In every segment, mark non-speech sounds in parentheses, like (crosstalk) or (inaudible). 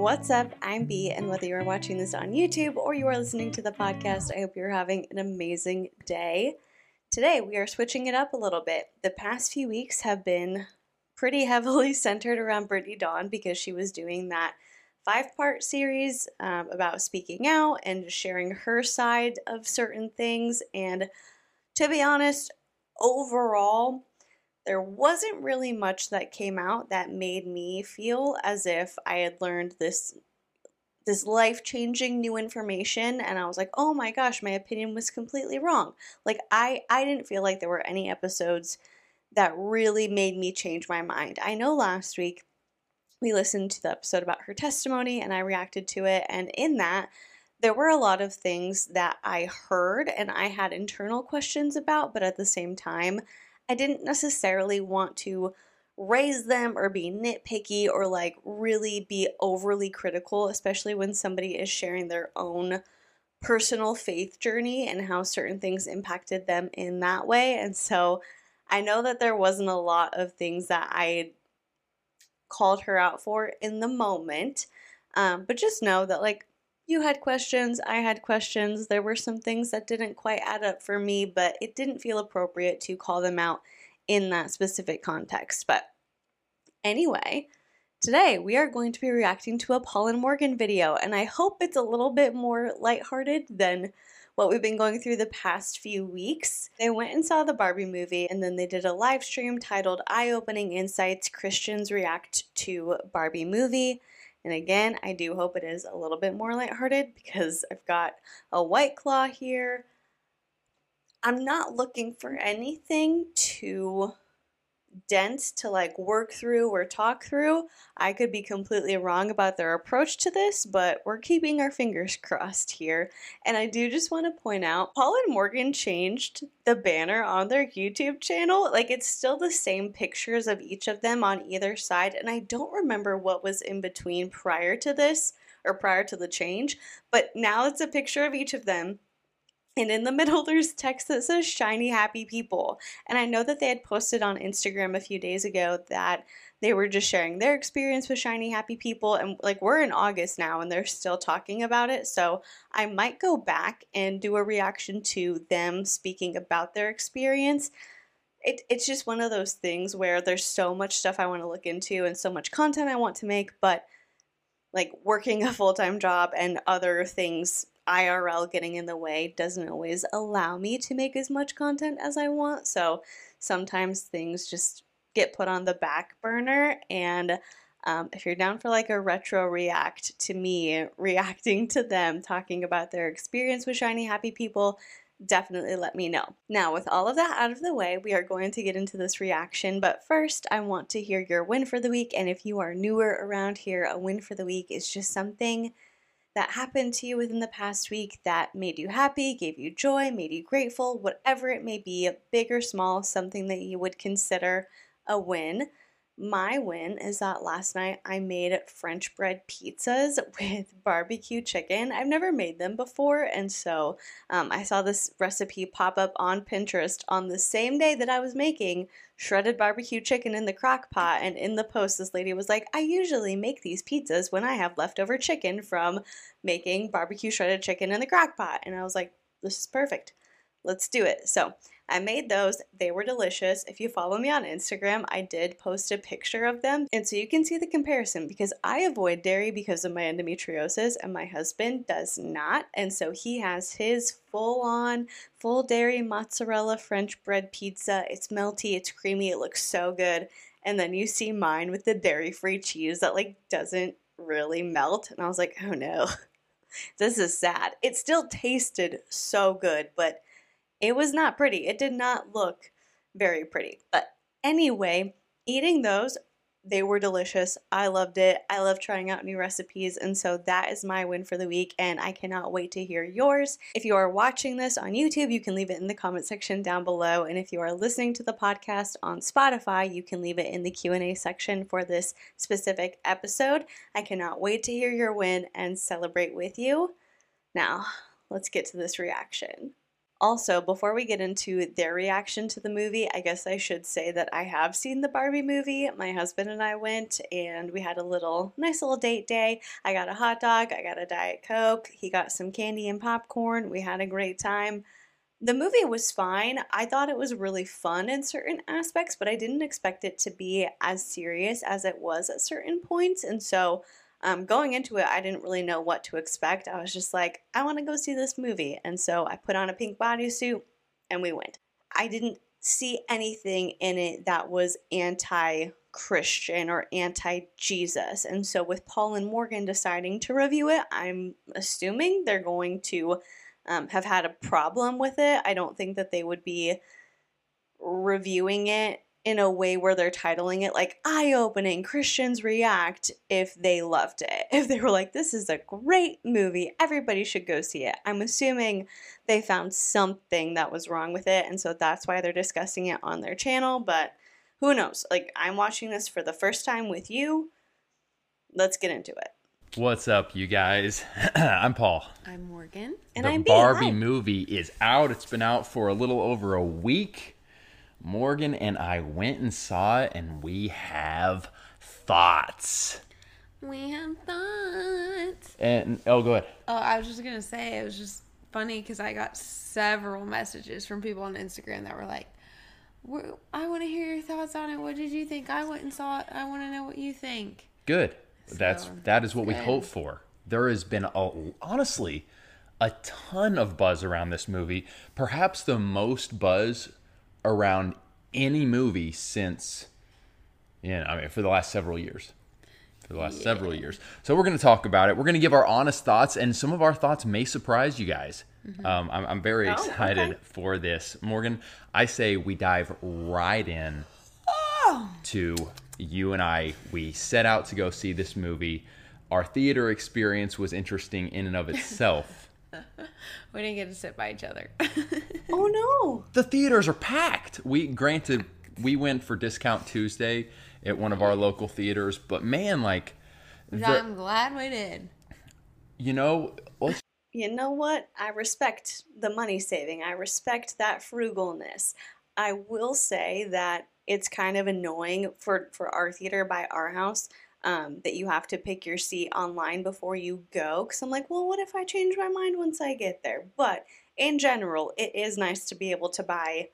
What's up? I'm B, and whether you are watching this on YouTube or you are listening to the podcast, I hope you're having an amazing day. Today, we are switching it up a little bit. The past few weeks have been pretty (laughs) heavily centered around Brittany Dawn because she was doing that five part series um, about speaking out and sharing her side of certain things. And to be honest, overall, there wasn't really much that came out that made me feel as if I had learned this this life-changing new information and I was like, "Oh my gosh, my opinion was completely wrong." Like I I didn't feel like there were any episodes that really made me change my mind. I know last week we listened to the episode about her testimony and I reacted to it and in that there were a lot of things that I heard and I had internal questions about, but at the same time, I didn't necessarily want to raise them or be nitpicky or like really be overly critical, especially when somebody is sharing their own personal faith journey and how certain things impacted them in that way. And so I know that there wasn't a lot of things that I called her out for in the moment. Um, but just know that, like, you had questions, I had questions. There were some things that didn't quite add up for me, but it didn't feel appropriate to call them out in that specific context. But anyway, today we are going to be reacting to a Paul and Morgan video, and I hope it's a little bit more lighthearted than what we've been going through the past few weeks. They went and saw the Barbie movie, and then they did a live stream titled Eye Opening Insights Christians React to Barbie Movie. And again, I do hope it is a little bit more lighthearted because I've got a white claw here. I'm not looking for anything too dense to like work through or talk through. I could be completely wrong about their approach to this, but we're keeping our fingers (laughs) crossed here. And I do just want to point out Paul and Morgan changed the banner on their YouTube channel. Like it's still the same pictures of each of them on either side, and I don't remember what was in between prior to this or prior to the change, but now it's a picture of each of them and in the middle, there's text that says shiny happy people. And I know that they had posted on Instagram a few days ago that they were just sharing their experience with shiny happy people. And like we're in August now and they're still talking about it. So I might go back and do a reaction to them speaking about their experience. It, it's just one of those things where there's so much stuff I want to look into and so much content I want to make, but like working a full time job and other things IRL getting in the way doesn't always allow me to make as much content as I want. So sometimes things just get put on the back burner. And um, if you're down for like a retro react to me, reacting to them, talking about their experience with Shiny Happy People, definitely let me know. Now, with all of that out of the way, we are going to get into this reaction, but first, I want to hear your win for the week. And if you are newer around here, a win for the week is just something that happened to you within the past week that made you happy, gave you joy, made you grateful, whatever it may be, big or small, something that you would consider a win. My win is that last night I made French bread pizzas (laughs) with barbecue chicken. I've never made them before, and so um, I saw this recipe pop up on Pinterest on the same day that I was making shredded barbecue chicken in the crock pot. And in the post, this lady was like, I usually make these pizzas when I have leftover chicken from making barbecue shredded chicken in the crock pot. And I was like, this is perfect. Let's do it. So I made those. They were delicious. If you follow me on Instagram, I did post a picture of them. And so you can see the comparison because I avoid dairy because of my endometriosis and my husband does not. And so he has his full on, full dairy mozzarella French bread pizza. It's melty, it's creamy, it looks so good. And then you see mine with the dairy free cheese that like doesn't really melt. And I was like, oh no, (laughs) this is sad. It still tasted so good, but it was not pretty. It did not look very pretty. But anyway, eating those, they were delicious. I loved it. I love trying out new recipes. And so that is my win for the week. And I cannot wait to hear yours. If you are watching this on YouTube, you can leave it in the comment section down below. And if you are listening to the podcast on Spotify, you can leave it in the Q&A section for this specific episode. I cannot wait to hear your win and celebrate with you. Now, let's get to this reaction. Also, before we get into their reaction to the movie, I guess I should say that I have seen the Barbie movie. My husband and I went and we had a little nice little date day. I got a hot dog, I got a Diet Coke, he got some candy and popcorn. We had a great time. The movie was fine. I thought it was really fun in certain aspects, but I didn't expect it to be as serious as it was at certain points. And so um, going into it, I didn't really know what to expect. I was just like, I want to go see this movie. And so I put on a pink bodysuit and we went. I didn't see anything in it that was anti Christian or anti Jesus. And so with Paul and Morgan deciding to review it, I'm assuming they're going to um, have had a problem with it. I don't think that they would be reviewing it in a way where they're titling it like eye opening Christians react if they loved it. (laughs) If they were like, this is a great movie, everybody should go see it. I'm assuming they found something that was wrong with it, and so that's why they're discussing it on their channel. But who knows? Like, I'm watching this for the first time with you. Let's get into it. What's up, you guys? (clears throat) I'm Paul. I'm Morgan. And the I'm Barbie Hi. movie is out. It's been out for a little over a week. Morgan and I went and saw it, and we have thoughts. We have thoughts. And oh, go ahead. Oh, I was just gonna say it was just funny because I got several messages from people on Instagram that were like, "I want to hear your thoughts on it. What did you think? I went and saw it. I want to know what you think." Good. That's So, that is what we hope for. There has been a, honestly a ton of buzz around this movie. Perhaps the most buzz around any movie since yeah, I mean for the last several years. For the last several years. So we're going to talk about it. We're going to give our honest thoughts, and some of our thoughts may surprise you guys. Um, I'm, I'm very Oh, excited okay. for this. Morgan, I say we dive right in oh. to you and I. We set out to go see this movie. Our theater experience was interesting in and of (laughs) itself. (laughs) We didn't get to sit by each other. (laughs) Oh no. the theaters are packed. We granted we went for discount Tuesday at one of our local theaters, but man, like the, I'm glad we did. you know, let's You know what? I respect the money saving. I respect that frugalness. I will say that it's kind of annoying for, for our theater by our house um, that you have to pick your seat online before you go. Because I'm like, well, what if I change my mind once I get there? But in general, it is nice to be able to buy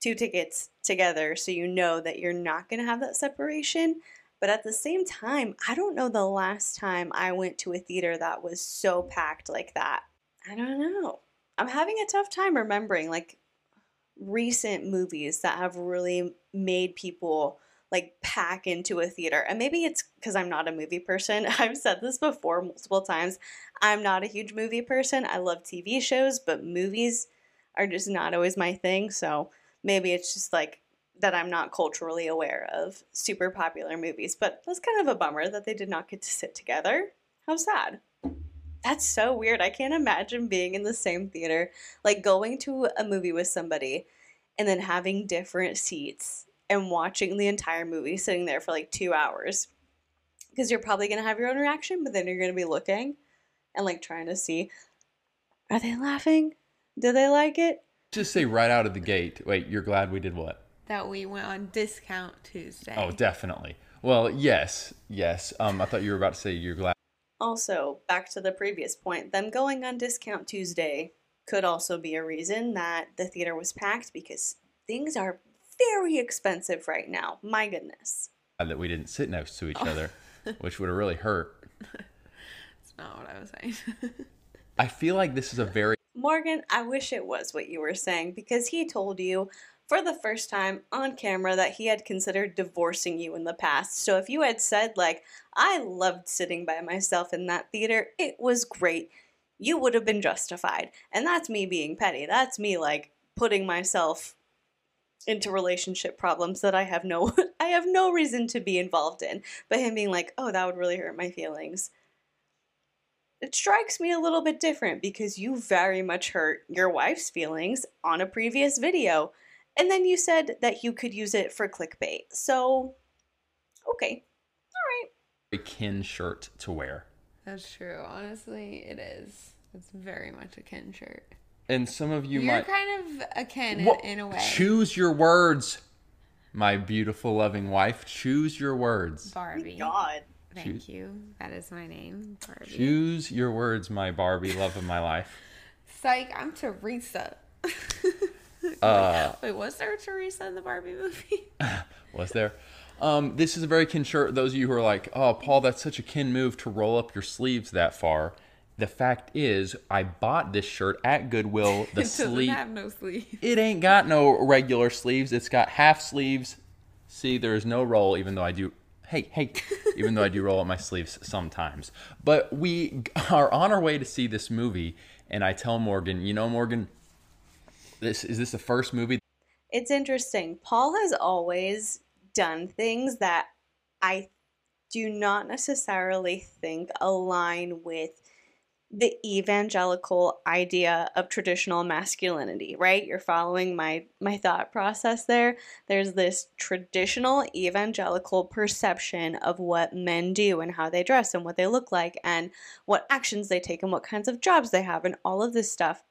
two tickets together so you know that you're not going to have that separation. But at the same time, I don't know the last time I went to a theater that was so packed like that. I don't know. I'm having a tough time remembering like recent movies that have really made people like pack into a theater. And maybe it's because I'm not a movie person. (laughs) I've said this before multiple times. I'm not a huge movie person. I love TV shows, but movies are just not always my thing. So maybe it's just like that I'm not culturally aware of super popular movies. But that's kind of a bummer that they did not get to sit together. How sad. That's so weird. I can't imagine being in the same theater, like going to a movie with somebody and then having different seats and watching the entire movie sitting there for like two hours. Because you're probably going to have your own reaction, but then you're going to be looking and like trying to see are they laughing? Do they like it? just say right out of the gate. Wait, you're glad we did what? That we went on discount Tuesday. Oh, definitely. Well, yes, yes. Um, I thought you were about to say you're glad. Also, back to the previous point, them going on discount Tuesday could also be a reason that the theater was packed because things are very expensive right now. My goodness. that we didn't sit next to each oh. other, which would have really hurt. (laughs) That's not what I was saying. (laughs) I feel like this is a very Morgan, I wish it was what you were saying because he told you for the first time on camera that he had considered divorcing you in the past. So if you had said, like, I loved sitting by myself in that theater, it was great, you would have been justified. And that's me being petty. That's me, like, putting myself into relationship problems that I have no (laughs) I have no reason to be involved in. But him being like, "Oh, that would really hurt my feelings." It strikes me a little bit different because you very much hurt your wife's feelings on a previous video. And then you said that you could use it for clickbait. So, okay. All right. A Ken shirt to wear. That's true. Honestly, it is. It's very much a Ken shirt. And some of you You're might kind of a Ken in, a way. choose your words, my beautiful, loving wife. Choose your words. Barbie. God. Thank Choose- you. That is my name, Barbie. Choose your words, my Barbie, love of my life. Psych, I'm Teresa. (laughs) Uh, Wait, was there a Teresa in the Barbie movie? (laughs) was there? Um, this is a very Ken shirt. Those of you who are like, "Oh, Paul, that's such a Ken move to roll up your sleeves that far." The fact is, I bought this shirt at Goodwill. (laughs) The it doesn't sleeve, have no sleeve. it ain't got no regular sleeves. It's got half sleeves. See, there is no roll, even though I do. Hey, hey, (laughs) even though I do roll up my sleeves sometimes. But we (laughs) are on our way to see this movie, and I tell Morgan, you know, Morgan, this is this the first movie It's interesting. Paul has always done things that I do not necessarily think align with the evangelical idea of traditional masculinity, right? You're following my my thought process there. There's this traditional evangelical perception of what men do and how they dress and what they look like and what actions they take and what kinds of jobs they have and all of this stuff.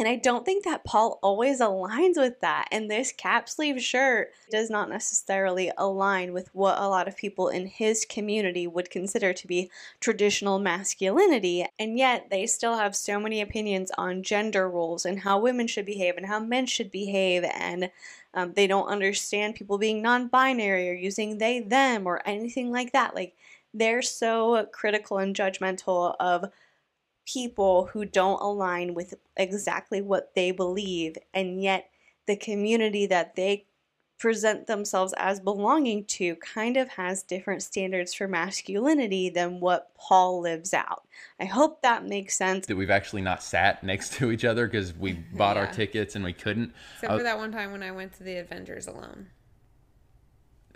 And I don't think that Paul always aligns with that. And this cap sleeve shirt does not necessarily align with what a lot of people in his community would consider to be traditional masculinity. And yet they still have so many opinions on gender roles and how women should behave and how men should behave. And um, they don't understand people being non binary or using they, them or anything like that. Like they're so critical and judgmental of people who don't align with exactly what they believe, and yet the community that they present themselves as belonging to kind of has different standards for masculinity than what Paul lives out. I hope that makes sense. that we've actually not sat next to each other because we bought our tickets and we couldn't. Except Uh, for that one time when I went to the Avengers alone.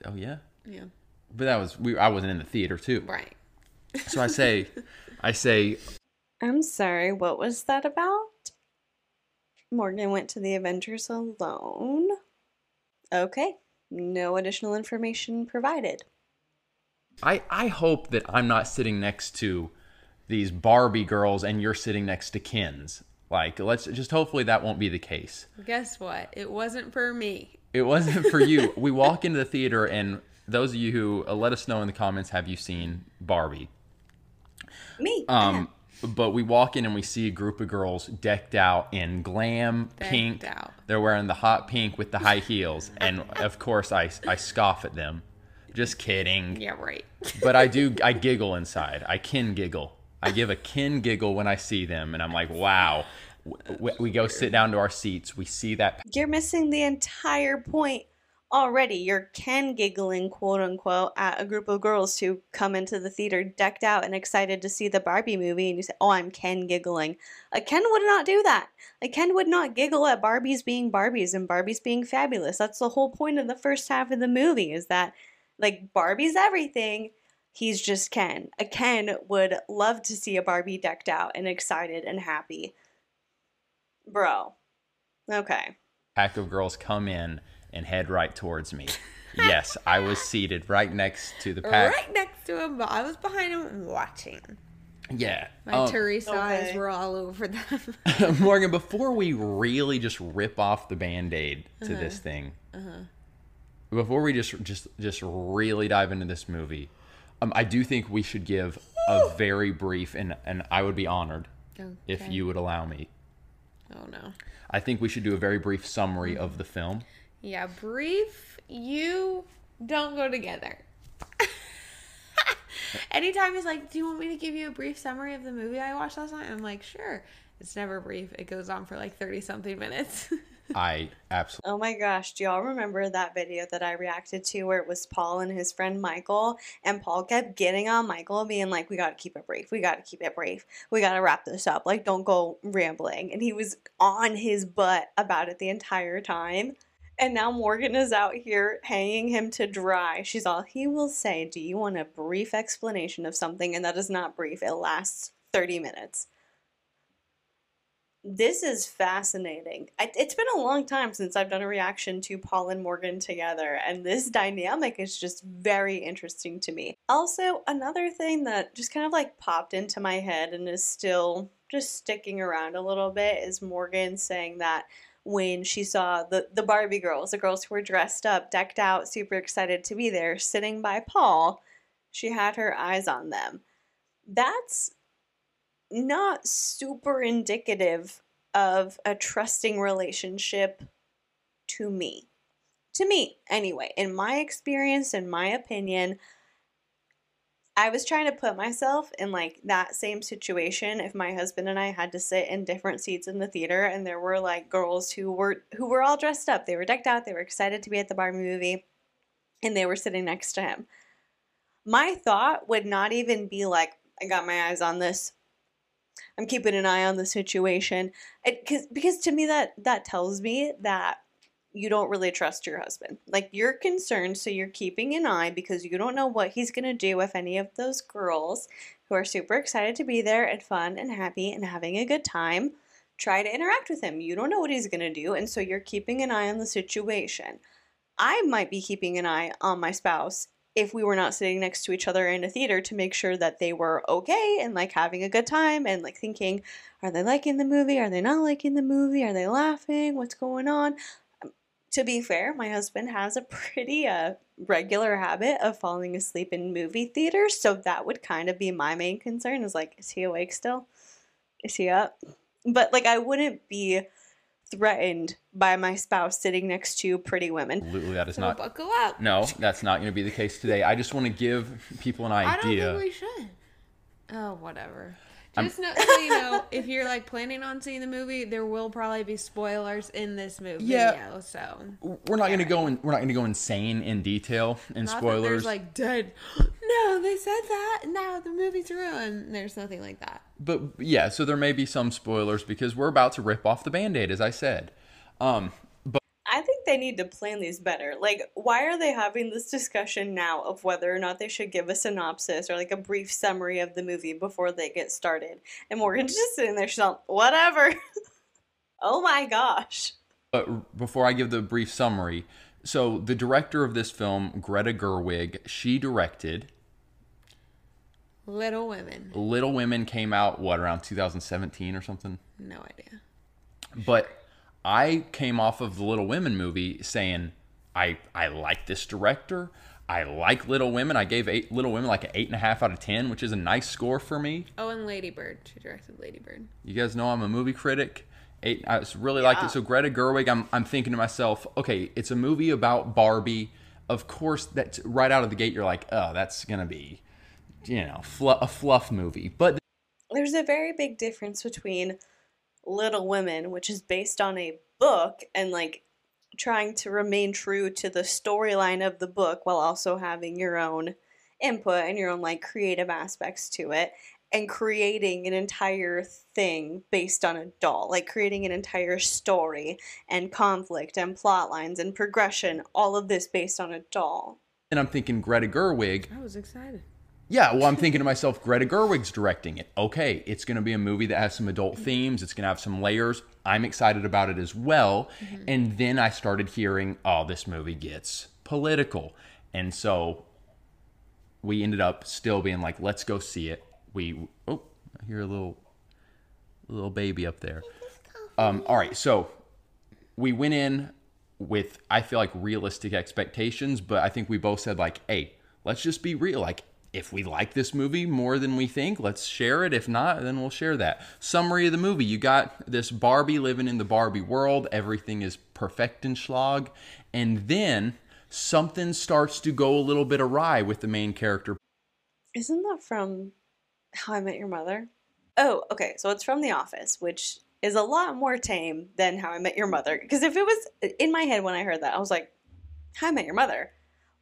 Oh yeah, Yeah. but that was we. I wasn't in the theater too. Right. So I say, I say, I'm sorry, what was that about? Morgan went to the Avengers alone. Okay, no additional information provided. I I hope that I'm not sitting next to these Barbie girls and you're sitting next to Kens. Like, let's just hopefully that won't be the case. Guess what? It wasn't for me. It wasn't for you. (laughs) we walk into the theater, and those of you who uh, let us know in the comments, have you seen Barbie? Me. Um, but we walk in and we see a group of girls decked out in glam Decked pink. out. They're wearing the hot pink with the high heels, and of course I I scoff at them. Just kidding. Yeah, right. But I do (laughs) I giggle inside. I Ken giggle. I give a Ken giggle when I see them, and I'm like, wow. W- We go sit down to our seats. We see that You're missing the entire point already. You're Ken giggling, quote unquote, at a group of girls who come into the theater decked out and excited to see the Barbie movie, and you say, Oh, I'm Ken giggling. A Ken would not do that. A Ken would not giggle at Barbies being Barbies and Barbies being fabulous. That's the whole point of the first half of the movie, is that, like, Barbie's everything. He's just Ken. A Ken would love to see a Barbie decked out and excited and happy. Bro. Okay. pack of girls come in and head right towards me. (laughs) yes, I was seated right next to the pack. Right next to him, but I was behind him watching. Yeah. My Um, Teresa eyes were all over them. (laughs) (laughs) Morgan, before we really just rip off the band-aid to Uh-huh. this thing, before we just just just really dive into this movie, um, I do think we should give a very brief and and I would be honored if you would allow me. Oh no. I think we should do a very brief summary of the film. Yeah, brief. You don't go together. (laughs) Anytime he's like, "Do you want me to give you a brief summary of the movie I watched last night?" I'm like, "Sure." It's never brief. It goes on for like thirty something minutes. (laughs) I absolutely Oh my gosh, do y'all remember that video that I reacted to where it was Paul and his friend Michael? And Paul kept getting on Michael, being like, We gotta keep it brief. We gotta keep it brief. We gotta wrap this up. Like, don't go rambling. And he was on his butt about it the entire time. And now Morgan is out here hanging him to dry. She's all, He will say, Do you want a brief explanation of something? And that is not brief, it lasts 30 minutes. This is fascinating. It's been a long time since I've done a reaction to Paul and Morgan together, and this dynamic is just very interesting to me. Also, another thing that just kind of like popped into my head and is still just sticking around a little bit is Morgan saying that when she saw the, the Barbie girls, the girls who were dressed up, decked out, super excited to be there, sitting by Paul, she had her eyes on them. That's not super indicative of a trusting relationship to me. To me, anyway, in my experience, in my opinion, I was trying to put myself in like that same situation if my husband and I had to sit in different seats in the theater and there were like girls who were who were all dressed up. They were decked out, they were excited to be at the Barbie movie and they were sitting next to him. My thought would not even be like I got my eyes on this. I'm keeping an eye on the situation. It, cause, because to me that that tells me that you don't really trust your husband. Like you're concerned, so you're keeping an eye because you don't know what he's going to do with any of those girls who are super excited to be there and fun and happy and having a good time. Try to interact with him. You don't know what he's going to do, and so you're keeping an eye on the situation. I might be keeping an eye on my spouse if we were not sitting next to each other in a theater to make sure that they were okay and like having a good time and like thinking, are they liking the movie? Are they not liking the movie? Are they laughing? What's going on? To be fair, my husband has a pretty uh, regular habit of falling asleep in movie theaters, so that would kind of be my main concern is like, is he awake still? Is he up? But like, I wouldn't be threatened by my spouse sitting next to pretty women. Absolutely, that is So not. buckle up. No, that's not going to be the case today. I just want to give people an idea. I don't think we should. Oh, whatever. Just know, so you know, if you're like planning on seeing the movie, there will probably be spoilers in this movie. Yeah. Video, so we're not going to go in. We're not going to go insane in detail not that spoilers. there's like dead. (gasps) No, they said that. Now the movie's ruined. There's nothing like that. but yeah, so there may be some spoilers because we're about to rip off the band-aid, as I said. Um, I think they need to plan these better. Like, why are they having this discussion now of whether or not they should give a synopsis or like a brief summary of the movie before they get started? And Morgan's just sitting there, she's all, whatever. (laughs) oh my gosh. But before I give the brief summary, so the director of this film, Greta Gerwig, she directed Little Women. Little Women came out what around 2017 or something. No idea. But I came off of the Little Women movie saying I I like this director. I like Little Women. I gave eight, Little Women like an eight and a half out of ten, which is a nice score for me. Oh, and Lady Bird. She directed Lady Bird. You guys know I'm a movie critic. Eight, I just really liked it. So Greta Gerwig, I'm I'm thinking to myself, okay, it's a movie about Barbie. Of course, that's right out of the gate. You're like, oh, that's gonna be, you know, fl- a fluff movie. But There's a very big difference between Little Women, which is based on a book and like trying to remain true to the storyline of the book while also having your own input and your own like creative aspects to it and creating an entire thing based on a doll like creating an entire story and conflict and plot lines and progression all of this based on a doll And I'm thinking Greta Gerwig. I was excited. Yeah, well, I'm thinking to myself, Greta Gerwig's directing it. Okay, it's going to be a movie that has some adult themes. It's going to have some layers. I'm excited about it as well. And then I started hearing, oh, this movie gets political. And so we ended up still being like, let's go see it. We, oh, I hear a little, little baby up there. Um, all right, so we went in with I feel like realistic expectations, but I think we both said like, "Hey, let's just be real. Like, if we like this movie more than we think, let's share it. If not, then we'll share that." Summary of the movie: You got this Barbie living in the Barbie world. Everything is perfect and schlag, and then something starts to go a little bit awry with the main character. Isn't that from How I Met Your Mother? Oh, okay. So it's from The Office, which is a lot more tame than How I Met Your Mother. Because if it was in my head when I heard that, I was like, How I Met Your Mother.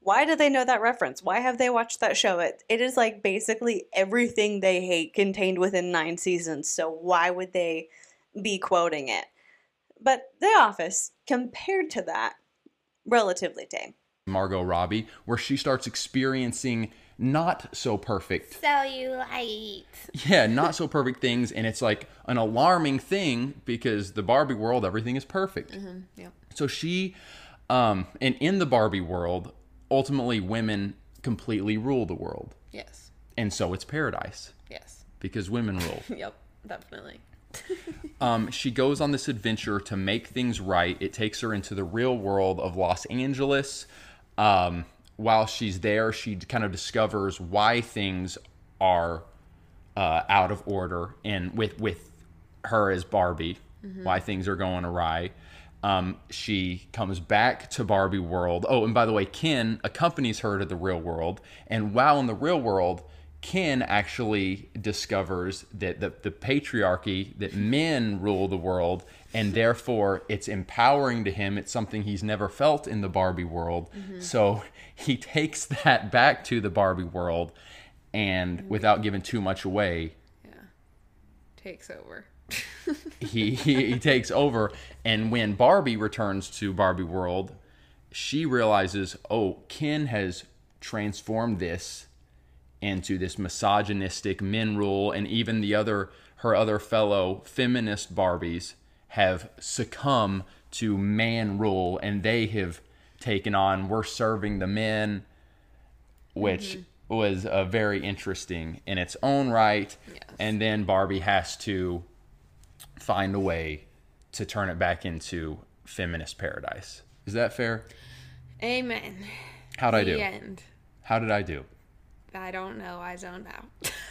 Why do they know that reference? Why have they watched that show? It, it is like basically everything they hate contained within nine seasons. So why would they be quoting it? But The Office, compared to that, relatively tame. Margot Robbie, where she starts experiencing not so perfect Cellulite. yeah, not so perfect things, and it's like an alarming thing because the Barbie world, everything is perfect. Yep. So she, um, and in the Barbie world, ultimately women completely rule the world, Yes. and so it's paradise Yes. because women rule. (laughs) Yep. definitely. (laughs) um, she goes on this adventure to make things right. It takes her into the real world of Los Angeles. Um, while she's there, she kind of discovers why things are uh, out of order, and with with her as Barbie, why things are going awry. Um, she comes back to Barbie world. Oh, and by the way, Ken accompanies her to the real world, and while in the real world, Ken actually discovers that the, the patriarchy, that men rule the world, and therefore it's empowering to him. It's something he's never felt in the Barbie world. So (laughs) he takes that back to the Barbie world, and without giving too much away, Yeah. Takes over. He, he, he takes over. And when Barbie returns to Barbie world, she realizes, oh, Ken has transformed this into this misogynistic men rule and even the other her other fellow feminist barbies have succumbed to man rule and they have taken on we're serving the men which was uh, very interesting in its own right Yes. and then barbie has to find a way to turn it back into feminist paradise is that fair Amen. how'd i do end. how did i do I don't know. I zoned out. (laughs)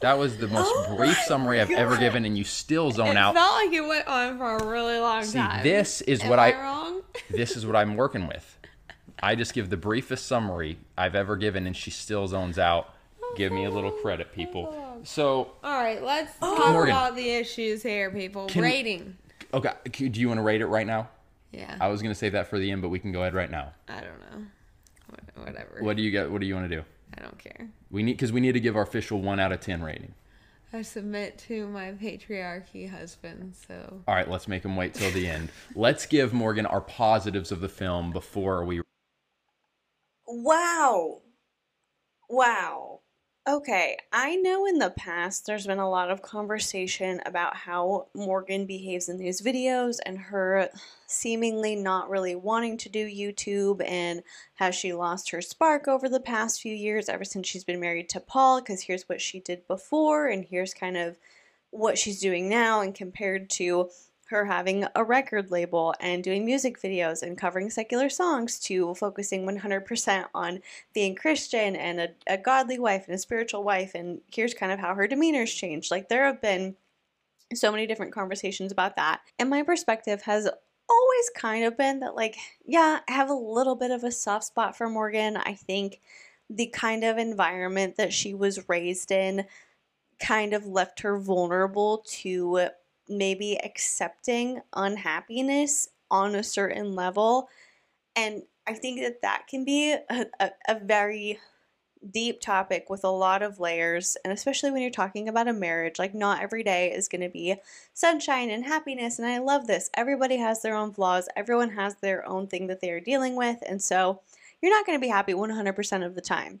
That was the most Oh brief summary I've ever given, and you still zone it out. felt like it went on for a really long See, time. this is Am what I, I, wrong? (laughs) this is what I'm working with. I just give the briefest summary I've ever given, and she still zones out. Give me a little credit, people. Oh So, All right, let's Oh. talk Morgan. about the issues here, people. Can- Rating. okay, do you want to rate it right now? Yeah. I was gonna save that for the end, but we can go ahead right now. I don't know. Whatever. What do you get? What do you want to do? I don't care. We need because we need to give our official one out of ten rating. I submit to my patriarchy husband, so All right, let's make him wait till the end. (laughs) Let's give Morgan our positives of the film before we. Wow. Wow. Okay, I know in the past there's been a lot of conversation about how Morgan behaves in these videos and her seemingly not really wanting to do YouTube and has she lost her spark over the past few years ever since she's been married to Paul because here's what she did before and here's kind of what she's doing now and compared to her having a record label and doing music videos and covering secular songs to focusing 100% on being Christian and a, a godly wife and a spiritual wife. And here's kind of how her demeanor's changed. Like, there have been so many different conversations about that. And my perspective has always kind of been that, like, yeah, I have a little bit of a soft spot for Morgan. I think the kind of environment that she was raised in kind of left her vulnerable to maybe accepting unhappiness on a certain level. And I think that that can be a, a, a very deep topic with a lot of layers. And especially when you're talking about a marriage, like, not every day is going to be sunshine and happiness. And I love this. Everybody has their own flaws, everyone has their own thing that they are dealing with. And so you're not going to be happy 100% of the time.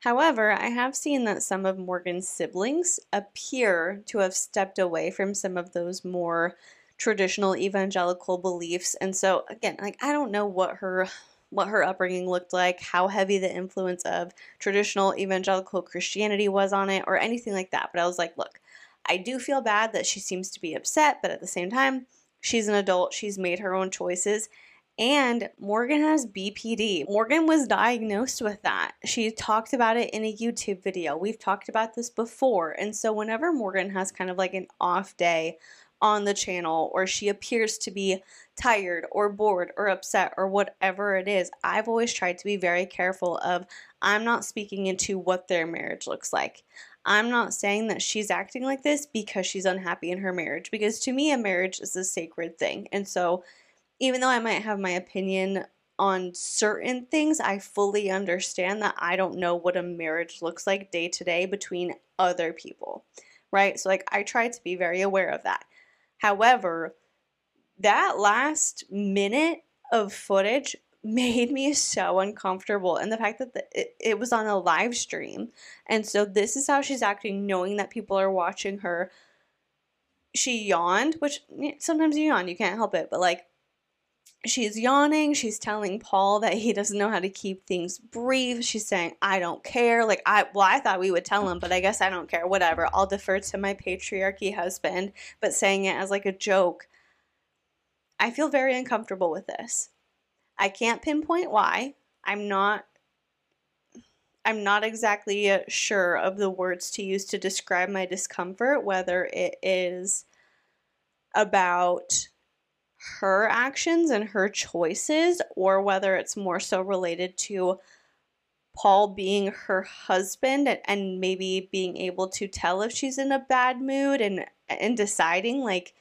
However, I have seen that some of Morgan's siblings appear to have stepped away from some of those more traditional evangelical beliefs. And so again, like I don't know what her what her upbringing looked like, how heavy the influence of traditional evangelical Christianity was on it or anything like that, but I was like, look, I do feel bad that she seems to be upset, but at the same time, she's an adult, she's made her own choices. And Morgan has BPD. Morgan was diagnosed with that. She talked about it in a YouTube video. We've talked about this before. And so, whenever Morgan has kind of like an off day on the channel, or she appears to be tired or bored or upset or whatever it is, I've always tried to be very careful of I'm not speaking into what their marriage looks like. I'm not saying that she's acting like this because she's unhappy in her marriage, because to me, a marriage is a sacred thing. And so, even though I might have my opinion on certain things, I fully understand that I don't know what a marriage looks like day to day between other people, right? So, like, I try to be very aware of that. However, that last minute of footage (laughs) made me so uncomfortable and the fact that the, it, it was on a live stream and so this is how she's acting knowing that people are watching her she yawned which eh, sometimes you yawn you can't help it but like she's yawning. She's telling Paul that he doesn't know how to keep things brief. She's saying, I don't care. Like, I, well, I thought we would tell him, but I guess I don't care. Whatever. I'll defer to my patriarchy husband, but saying it as like a joke. I feel very uncomfortable with this. I can't pinpoint why. I'm not I'm not exactly uh, sure of the words to use to describe my discomfort, whether it is about her actions and her choices, or whether it's more so related to Paul being her husband and, and maybe being able to tell if she's in a bad mood and and deciding like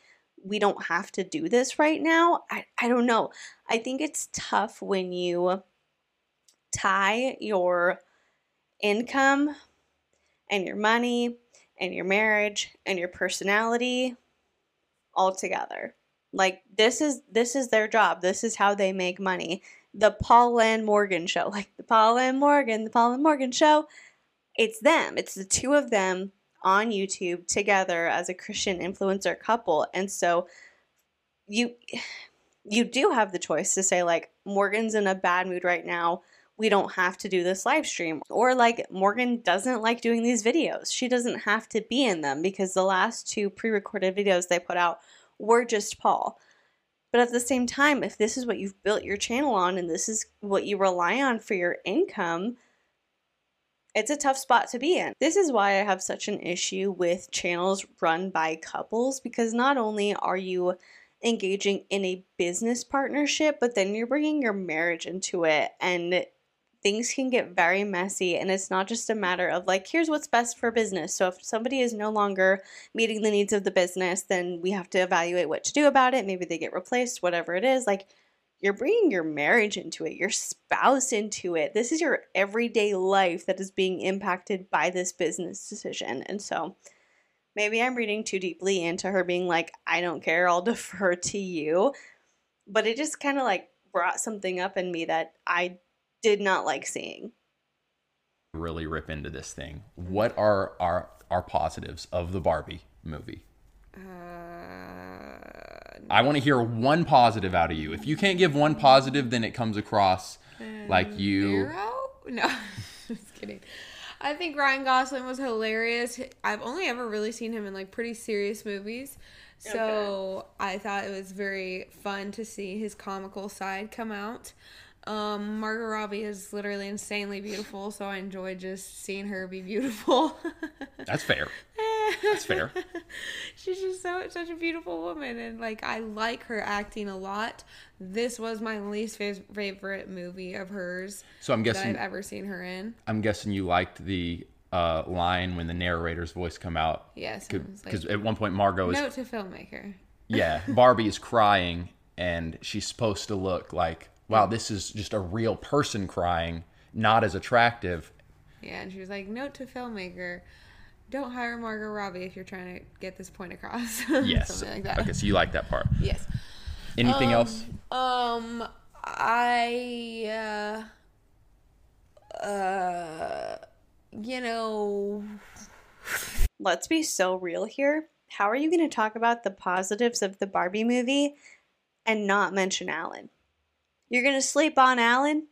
we don't have to do this right now. I, I don't know. I think it's tough when you tie your income and your money and your marriage and your personality all together. Like this is this is their job. This is how they make money. The Paul and Morgan show, (laughs) like the Paul and Morgan, the Paul and Morgan show, it's them. It's the two of them on YouTube together as a Christian influencer couple. And so you (sighs) you do have the choice to say like Morgan's in a bad mood right now. We don't have to do this live stream. Or like Morgan doesn't like doing these videos. She doesn't have to be in them because the last two pre-recorded videos they put out were just Paul. But at the same time, if this is what you've built your channel on and this is what you rely on for your income, it's a tough spot to be in. This is why I have such an issue with channels run by couples because not only are you engaging in a business partnership, but then you're bringing your marriage into it and things can get very messy and it's not just a matter of like here's what's best for business. So if somebody is no longer meeting the needs of the business then we have to evaluate what to do about it. Maybe they get replaced whatever it is. Like you're bringing your marriage into it your spouse into it. This is your everyday life that is being impacted by this business decision. And so maybe i'm reading too deeply into her being like i don't care i'll (laughs) defer to you. But it just kind of like brought something up in me that i did not like seeing. Really rip into this thing. What are our our positives of the Barbie movie? Uh, I want to hear one positive out of you. If you can't give one positive, then it comes across like you. Zero? No, (laughs) just kidding. I think Ryan Gosling was hilarious. I've only ever really seen him in like pretty serious movies. So okay. I thought it was very fun to see his comical side come out. Um, Margot Robbie is literally insanely beautiful, so I enjoy just seeing her be beautiful. (laughs) That's fair. That's fair. (laughs) She's just so such a beautiful woman, and like I like her acting a lot. This was my least favorite movie of hers. So I'm guessing I've ever seen her in. I'm guessing you liked the uh, line when the narrator's voice come out. Yes, because like, at one point Margot is note to filmmaker. Yeah, Barbie is crying, and she's supposed to look like wow, this is just a real person crying, not as attractive. Yeah, and she was like, note to filmmaker. Don't hire Margot Robbie if you're trying to get this point across. (laughs) Yes. Something like that. Okay, so you like that part. Yes. Anything um, else? Um, I, uh, uh, you know. Let's be so real here. How are you going to talk about the positives of the Barbie movie and not mention Alan? You're gonna sleep on Alan?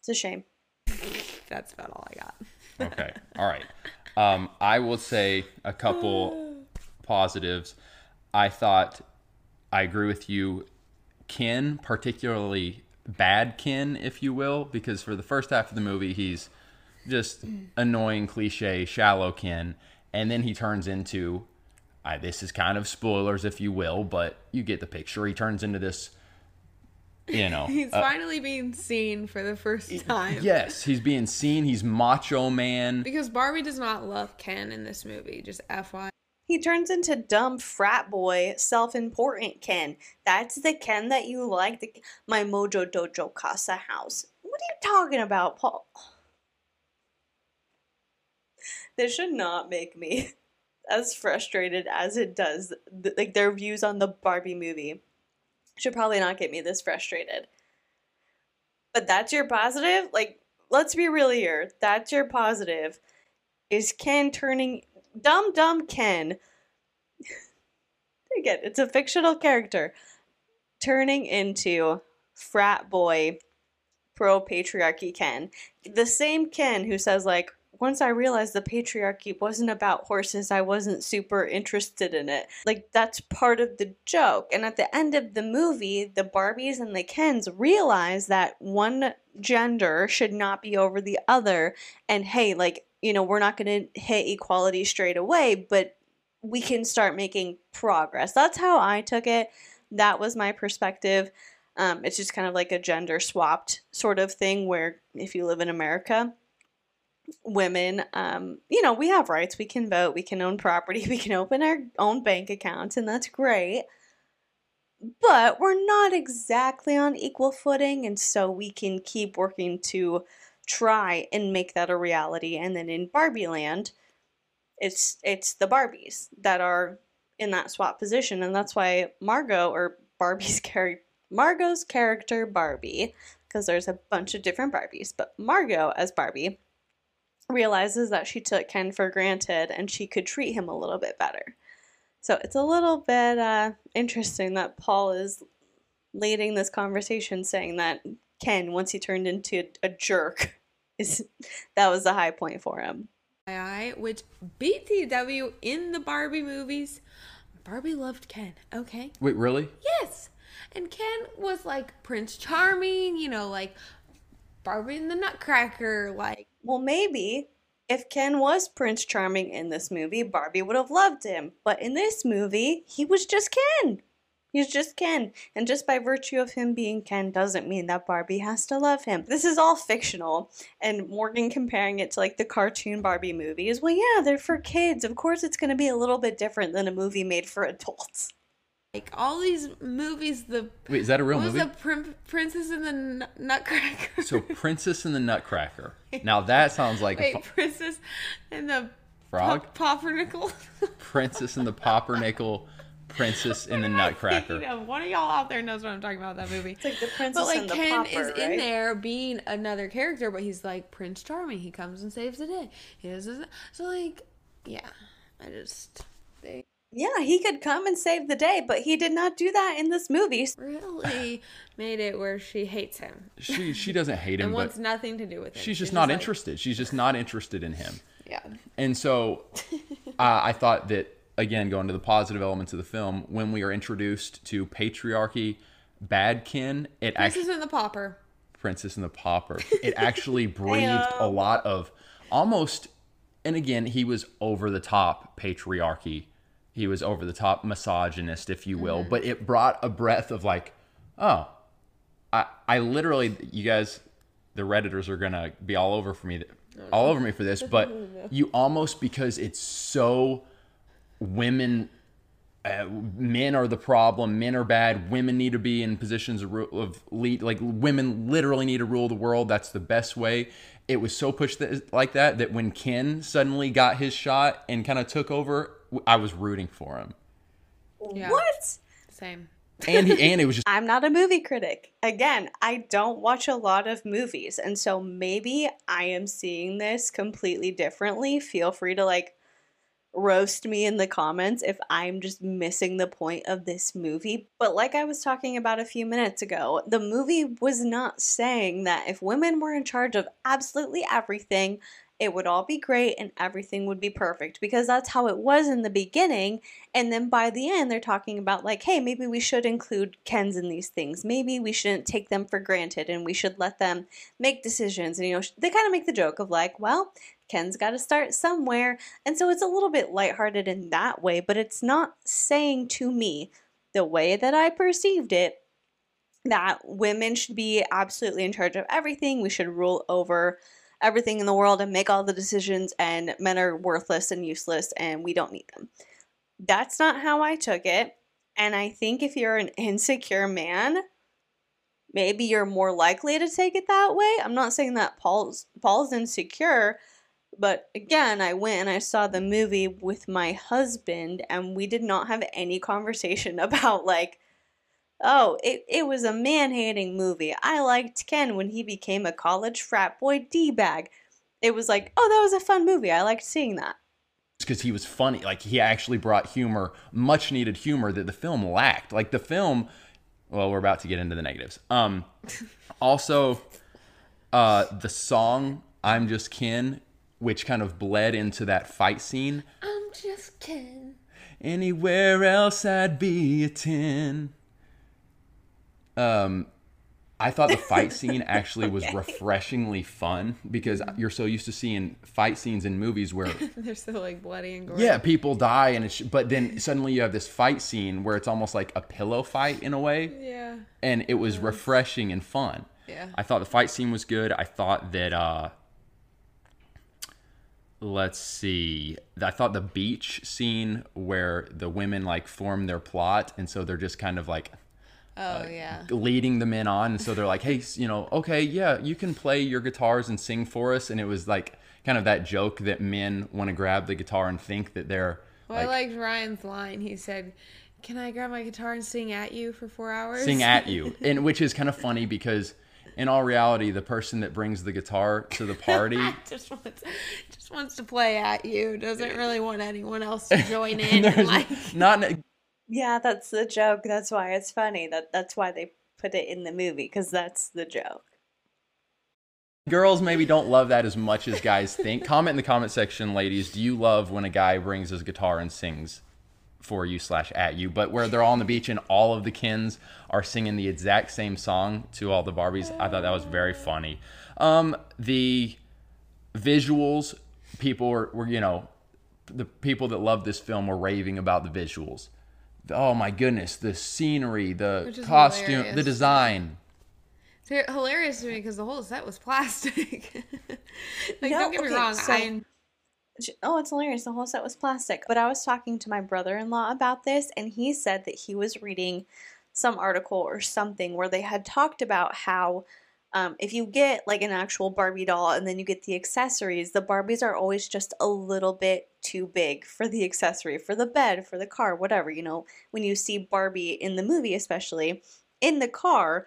It's a shame. That's about all I got. okay. All right. Um, I will say a couple positives. I thought I agree with you. Ken, particularly bad Ken, if you will, because for the first half of the movie, he's just annoying, cliche, shallow Ken. And then he turns into, I, this is kind of spoilers, if you will, but you get the picture. He turns into this you know (laughs) he's uh, finally being seen for the first time. yes he's being seen. He's macho man. Because barbie does not love ken in this movie just fy he turns into dumb frat boy self-important ken. That's the ken that you like the, my mojo dojo casa house. What are you talking about paul? This should not make me (laughs) as frustrated as it does like their views on the barbie movie should probably not get me this frustrated. But that's your positive? Like, let's be real here. That's your positive. Is Ken turning dumb dumb Ken? (laughs) Again, it's a fictional character. turning into frat boy pro patriarchy Ken. The same Ken who says, like, once I realized the patriarchy wasn't about horses, I wasn't super interested in it. Like, that's part of the joke. And at the end of the movie, the Barbies and the Kens realize that one gender should not be over the other. And hey, like, you know, we're not going to hit equality straight away, but we can start making progress. That's how I took it. That was my perspective. Um, it's just kind of like a gender swapped sort of thing where if you live in America, women, um, you know, we have rights. We can vote, we can own property, (laughs) we can open our own bank accounts, and that's great. But we're not exactly on equal footing, and so we can keep working to try and make that a reality. And then in Barbie Land, it's it's the Barbies that are in that swap position, and that's why Margot or Barbie's (laughs) character Margot's character Barbie, because there's a bunch of different Barbies, but Margot as Barbie realizes that she took Ken for granted and she could treat him a little bit better. So it's a little bit uh, interesting that Paul is leading this conversation saying that Ken, once he turned into a jerk, (laughs) is that was the high point for him. Which BTW in the Barbie movies, Barbie loved Ken. Okay. Wait, really? Yes. And Ken was like Prince Charming, you know, like Barbie and the Nutcracker, like. Well, maybe if Ken was Prince Charming in this movie, Barbie would have loved him. But in this movie, he was just Ken. He's just Ken. And just by virtue of him being Ken doesn't mean that Barbie has to love him. This is all fictional. And Morgan comparing it to like the cartoon Barbie movies. Well, yeah, they're for kids. Of course, it's going to be a little bit different than a movie made for adults. Like all these movies, the Wait, is that a real what movie? was the Prin- Princess and the Nut- Nutcracker? So (laughs) Princess and the Nutcracker. Now that sounds like a fu- Princess and the frog. Pop- Poppernickel. (laughs) Princess and the Poppernickel. Princess and the Nutcracker. You one of y'all out there knows what I'm talking about that movie. It's like the princess But like and the Ken pauper, is in there being another character, but he's like Prince Charming. He comes and saves the day. He does this. So like, yeah, I just they Yeah, he could come and save the day, but he did not do that in this movie. (laughs) really made it where she hates him She she doesn't hate (laughs) him, and wants nothing to do with him. she's just not like- interested. She's just not interested in him. Yeah, And so (laughs) uh, I thought that, again, going to the positive elements of the film, when we are introduced to patriarchy, bad Ken, it this actually, isn't the popper. Princess and the Pauper, it actually breathed a lot of almost, and again, he was over the top patriarchy. He was over the top misogynist, if you will, but it brought a breath of like, oh, I, I literally, you guys, the redditors are gonna be all over for me, all over me for this. (laughs) But you almost because it's so women, uh, men are the problem. Men are bad. Women need to be in positions of, of lead. Like women literally need to rule the world. That's the best way. It was so pushed like that that when Ken suddenly got his shot and kind of took over, I was rooting for him. Yeah. What? Same. And he (laughs) and it was just I'm not a movie critic. Again, I don't watch a lot of movies, and so maybe I am seeing this completely differently. Feel free to like roast me in the comments if I'm just missing the point of this movie. But like I was talking about a few minutes ago, the movie was not saying that if women were in charge of absolutely everything, it would all be great and everything would be perfect because that's how it was in the beginning. And then by the end, they're talking about, like, hey, maybe we should include Kens in these things. Maybe we shouldn't take them for granted and we should let them make decisions. And, you know, they kind of make the joke of, like, well, Ken's got to start somewhere. And so it's a little bit lighthearted in that way, but it's not saying to me the way that I perceived it that women should be absolutely in charge of everything. We should rule over everything in the world and make all the decisions, and men are worthless and useless and we don't need them. That's not how I took it. And I think if you're an insecure man, maybe you're more likely to take it that way. I'm not saying that Paul's Paul's insecure, but again, I went and I saw the movie with my husband and we did not have any conversation (laughs) about like Oh, it, it was a man hating movie. I liked Ken when he became a college frat boy D bag. It was like, oh, that was a fun movie. I liked seeing that. because he was funny. Like he actually brought humor, much needed humor that the film lacked. Like the film, Well, we're about to get into the negatives. Um, (laughs) also, uh, the song "I'm Just Ken," which kind of bled into that fight scene. I'm just Ken. Anywhere else, I'd be a ten. Um, I thought the fight (laughs) scene actually was refreshingly fun because you're so used to seeing fight scenes in movies where (laughs) They're so like bloody and gory. yeah, people die and it's but then suddenly you have this fight scene where it's almost like a pillow fight in a way Yeah. and it was refreshing and fun. Yeah. I thought the fight scene was good. I thought that uh let's see. I thought the beach scene where the women like form their plot and so they're just kind of like Oh uh, yeah. leading the men on and so they're like hey you know okay yeah you can play your guitars and sing for us and it was like kind of that joke that men want to grab the guitar and think that they're Well, I like liked Ryan's line. He said, "Can I grab my guitar and sing at you for four hours?" sing at you (laughs) and which is kind of funny because in all reality the person that brings the guitar to the party (laughs) just wants, just wants to play at you. Doesn't eh. really want anyone else to (laughs) join in. like, not Yeah, that's the joke. That's why it's funny. That that's why they put it in the movie because that's the joke. girls maybe don't love that as much as guys think comment in the comment section ladies do you love when a guy brings his guitar and sings for you slash at you but where they're all on the beach and all of the Kens are singing the exact same song to all the barbies i thought that was very funny um the visuals people were, were you know the people that love this film were raving about the visuals oh my goodness the scenery the Which is costume the design it's hilarious to me because the whole set was plastic. (laughs) like, No, don't get me wrong. so- I Oh, it's hilarious. The whole set was plastic. But I was talking to my brother in law about this, and he said that he was reading some article or something where they had talked about how um, if you get like an actual Barbie doll and then you get the accessories, the Barbies are always just a little bit too big for the accessory, for the bed, for the car, whatever. You know, when you see Barbie in the movie, especially in the car,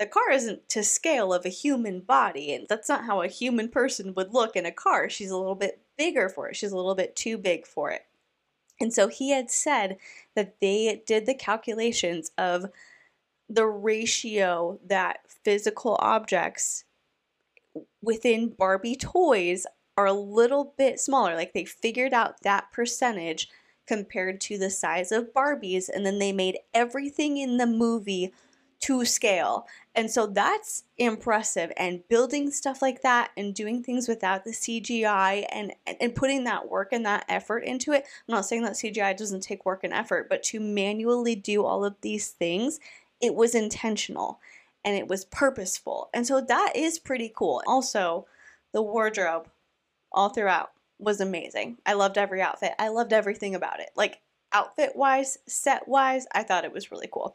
the car isn't to scale of a human body and that's not how a human person would look in a car. She's a little bit bigger for it. She's a little bit too big for it. And so he had said that they did the calculations of the ratio that physical objects within Barbie toys are a little bit smaller. Like they figured out that percentage compared to the size of Barbies, and then they made everything in the movie to scale. And so that's impressive. And building stuff like that and doing things without the CGI and, and putting that work and that effort into it. I'm not saying that CGI doesn't take work and effort, but to manually do all of these things, it was intentional and it was purposeful. And so that is pretty cool. Also, the wardrobe all throughout was amazing. I loved every outfit. I loved everything about it. Like outfit wise, set wise, I thought it was really cool.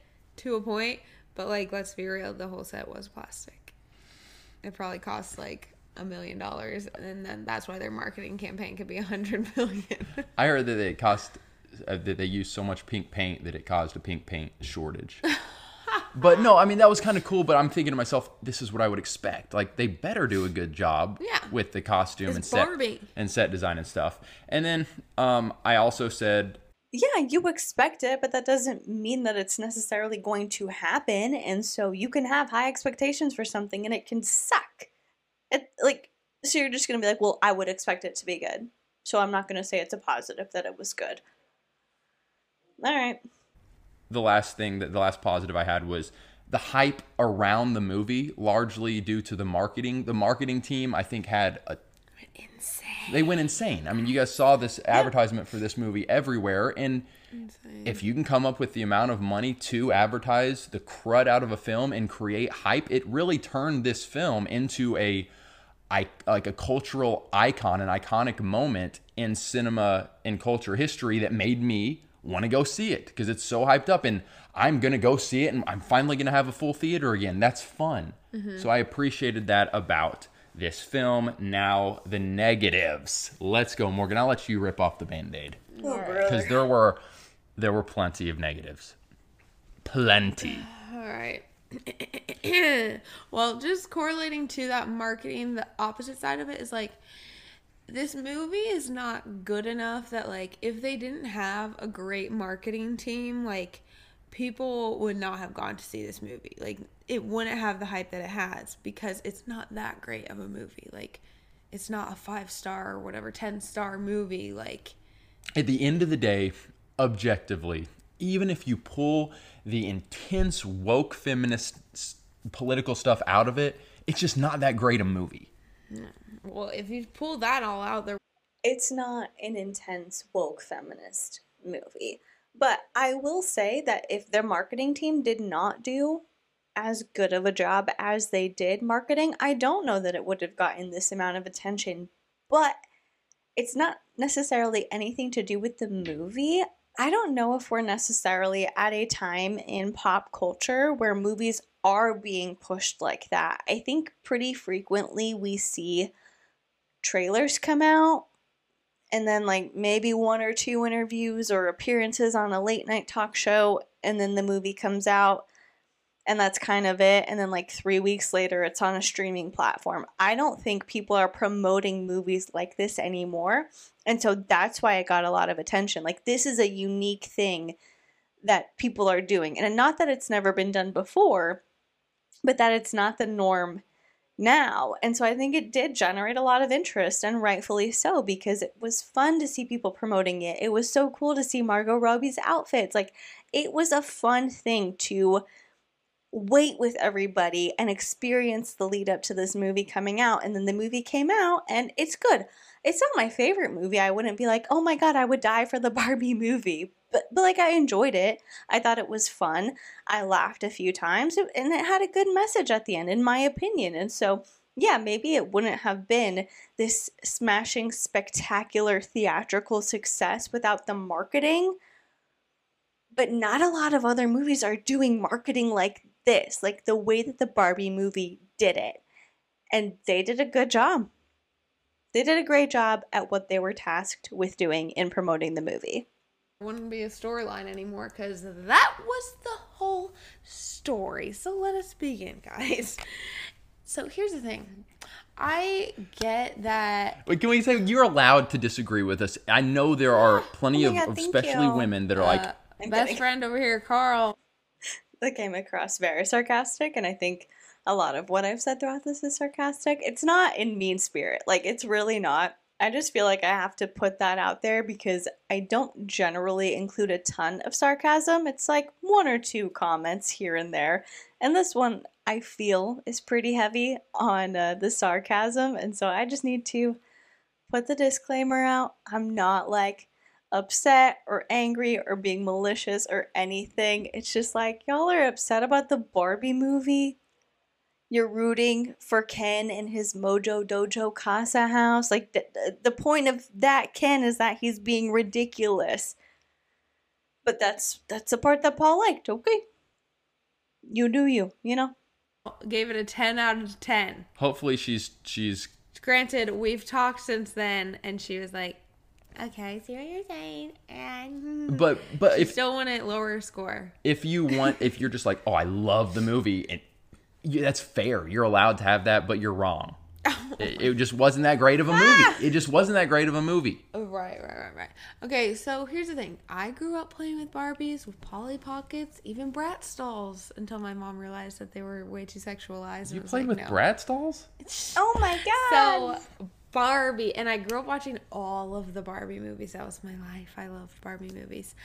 to a point, but like, let's be real, the whole set was plastic. It probably cost like a million dollars, and then that's why their marketing campaign could be a hundred million. (laughs) I heard that it cost uh, that they used so much pink paint that it caused a pink paint shortage. (laughs) but no, I mean that was kind of cool. But I'm thinking to myself, this is what I would expect. Like they better do a good job Yeah. with the costume It's and set and set design and stuff. And then um, I also said Yeah, you expect it, but that doesn't mean that it's necessarily going to happen. And so you can have high expectations for something and it can suck. It like so you're just gonna be like, well, I would expect it to be good. So I'm not gonna say it's a positive that it was good. All right. the last thing that the last positive I had was the hype around the movie, largely due to the marketing. The marketing team, I think, had a Insane. they went insane. I mean, you guys saw this advertisement for this movie everywhere, and if you can come up with the amount of money to advertise the crud out of a film and create hype, it really turned this film into a I, like a cultural icon, an iconic moment in cinema and culture history that made me want to go see it because it's so hyped up and I'm going to go see it and I'm finally going to have a full theater again. That's fun. Mm-hmm. So I appreciated that about this film. Now, the negatives. Let's go, Morgan. I'll let you rip off the band aid oh, because there were there were plenty of negatives. Plenty. All right. (clears throat) well, just correlating to that marketing, the opposite side of it is like this movie is not good enough that like if they didn't have a great marketing team, like people would not have gone to see this movie. Like it wouldn't have the hype that it has because it's not that great of a movie. Like it's not a 5 star or whatever 10 star movie like At the end of the day, objectively, even if you pull the intense woke feminist s- political stuff out of it, it's just not that great a movie. well, if you pull that all out there it's not an intense woke feminist movie. But I will say that if their marketing team did not do as good of a job as they did marketing, I don't know that it would have gotten this amount of attention. But it's not necessarily anything to do with the movie. I don't know if we're necessarily at a time in pop culture where movies are being pushed like that. I think pretty frequently we see trailers come out and then like maybe one or two interviews or appearances on a late night talk show and then the movie comes out and that's kind of it and then like 3 weeks later it's on a streaming platform. I don't think people are promoting movies like this anymore. And so that's why it got a lot of attention. Like this is a unique thing that people are doing. And not that it's never been done before, but that it's not the norm now. And so I think it did generate a lot of interest, and rightfully so, because it was fun to see people promoting it. It was so cool to see Margot Robbie's outfits. Like, it was a fun thing to wait with everybody and experience the lead up to this movie coming out. And then the movie came out, and it's good. It's not my favorite movie. I wouldn't be like, oh my god, I would die for the (laughs) Barbie movie. But, but like, I enjoyed it. I thought it was fun. I laughed a few times, and it had a good message at the end, in my opinion. And so, yeah, maybe it wouldn't have been this smashing, spectacular theatrical success without the marketing. But not a lot of other movies are doing marketing like this, like the way that the Barbie movie did it. And they did a good job. They did a great job at what they were tasked with doing in promoting the movie. wouldn't be a storyline anymore because that was the whole story. So let us begin, (laughs) guys. So here's the thing. I get that But can we say you're allowed to disagree with us? I know there are plenty Oh of, God, of especially you. women that are like, uh, I'm best kidding. friend over here, Carl. That came across very sarcastic, and I think a lot of what I've said throughout this is sarcastic. It's not in mean spirit. Like, it's really not. I just feel like I have to put that out there because I don't generally include a ton of sarcasm. It's like one or two comments here and there. And this one I feel is pretty heavy on uh, the sarcasm. And so I just need to put the disclaimer out. I'm not like upset or angry or being malicious or anything. It's just like y'all are upset about the Barbie movie. You're rooting for Ken in his Mojo Dojo Casa house. Like the, the, the point of that Ken is that he's being ridiculous. But that's that's the part that Paul liked. Okay, you do you. You know. Gave it a 10 out of 10. hopefully she's she's Granted, we've talked since then, and she was like, okay, I see what you're saying. And but but she if still wanted lower score. if you want if you're just like oh I love the movie and yeah, that's fair you're allowed to have that but you're wrong. (laughs) Oh it, it just wasn't that great of a movie. Ah! It just wasn't that great of a movie. Oh, Right, right, right, right. Okay, so here's the thing. I grew up playing with Barbies, with Polly Pockets, even Bratz dolls, until my mom realized that they were way too sexualized. and You played like, with no. Bratz dolls? (laughs) Oh my god. So Barbie, and I grew up watching all of the Barbie movies. That was my life. I loved Barbie movies.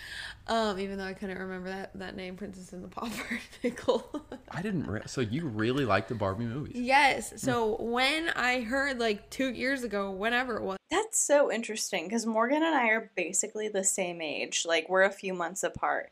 Um, even though I couldn't remember that that name, Princess and the Pauper (laughs) Nickel. I didn't. Re- so you really like the Barbie movies? yes. So when I heard like two years ago, whenever it was. That's so interesting because Morgan and I are basically the same age. Like, we're a few months apart.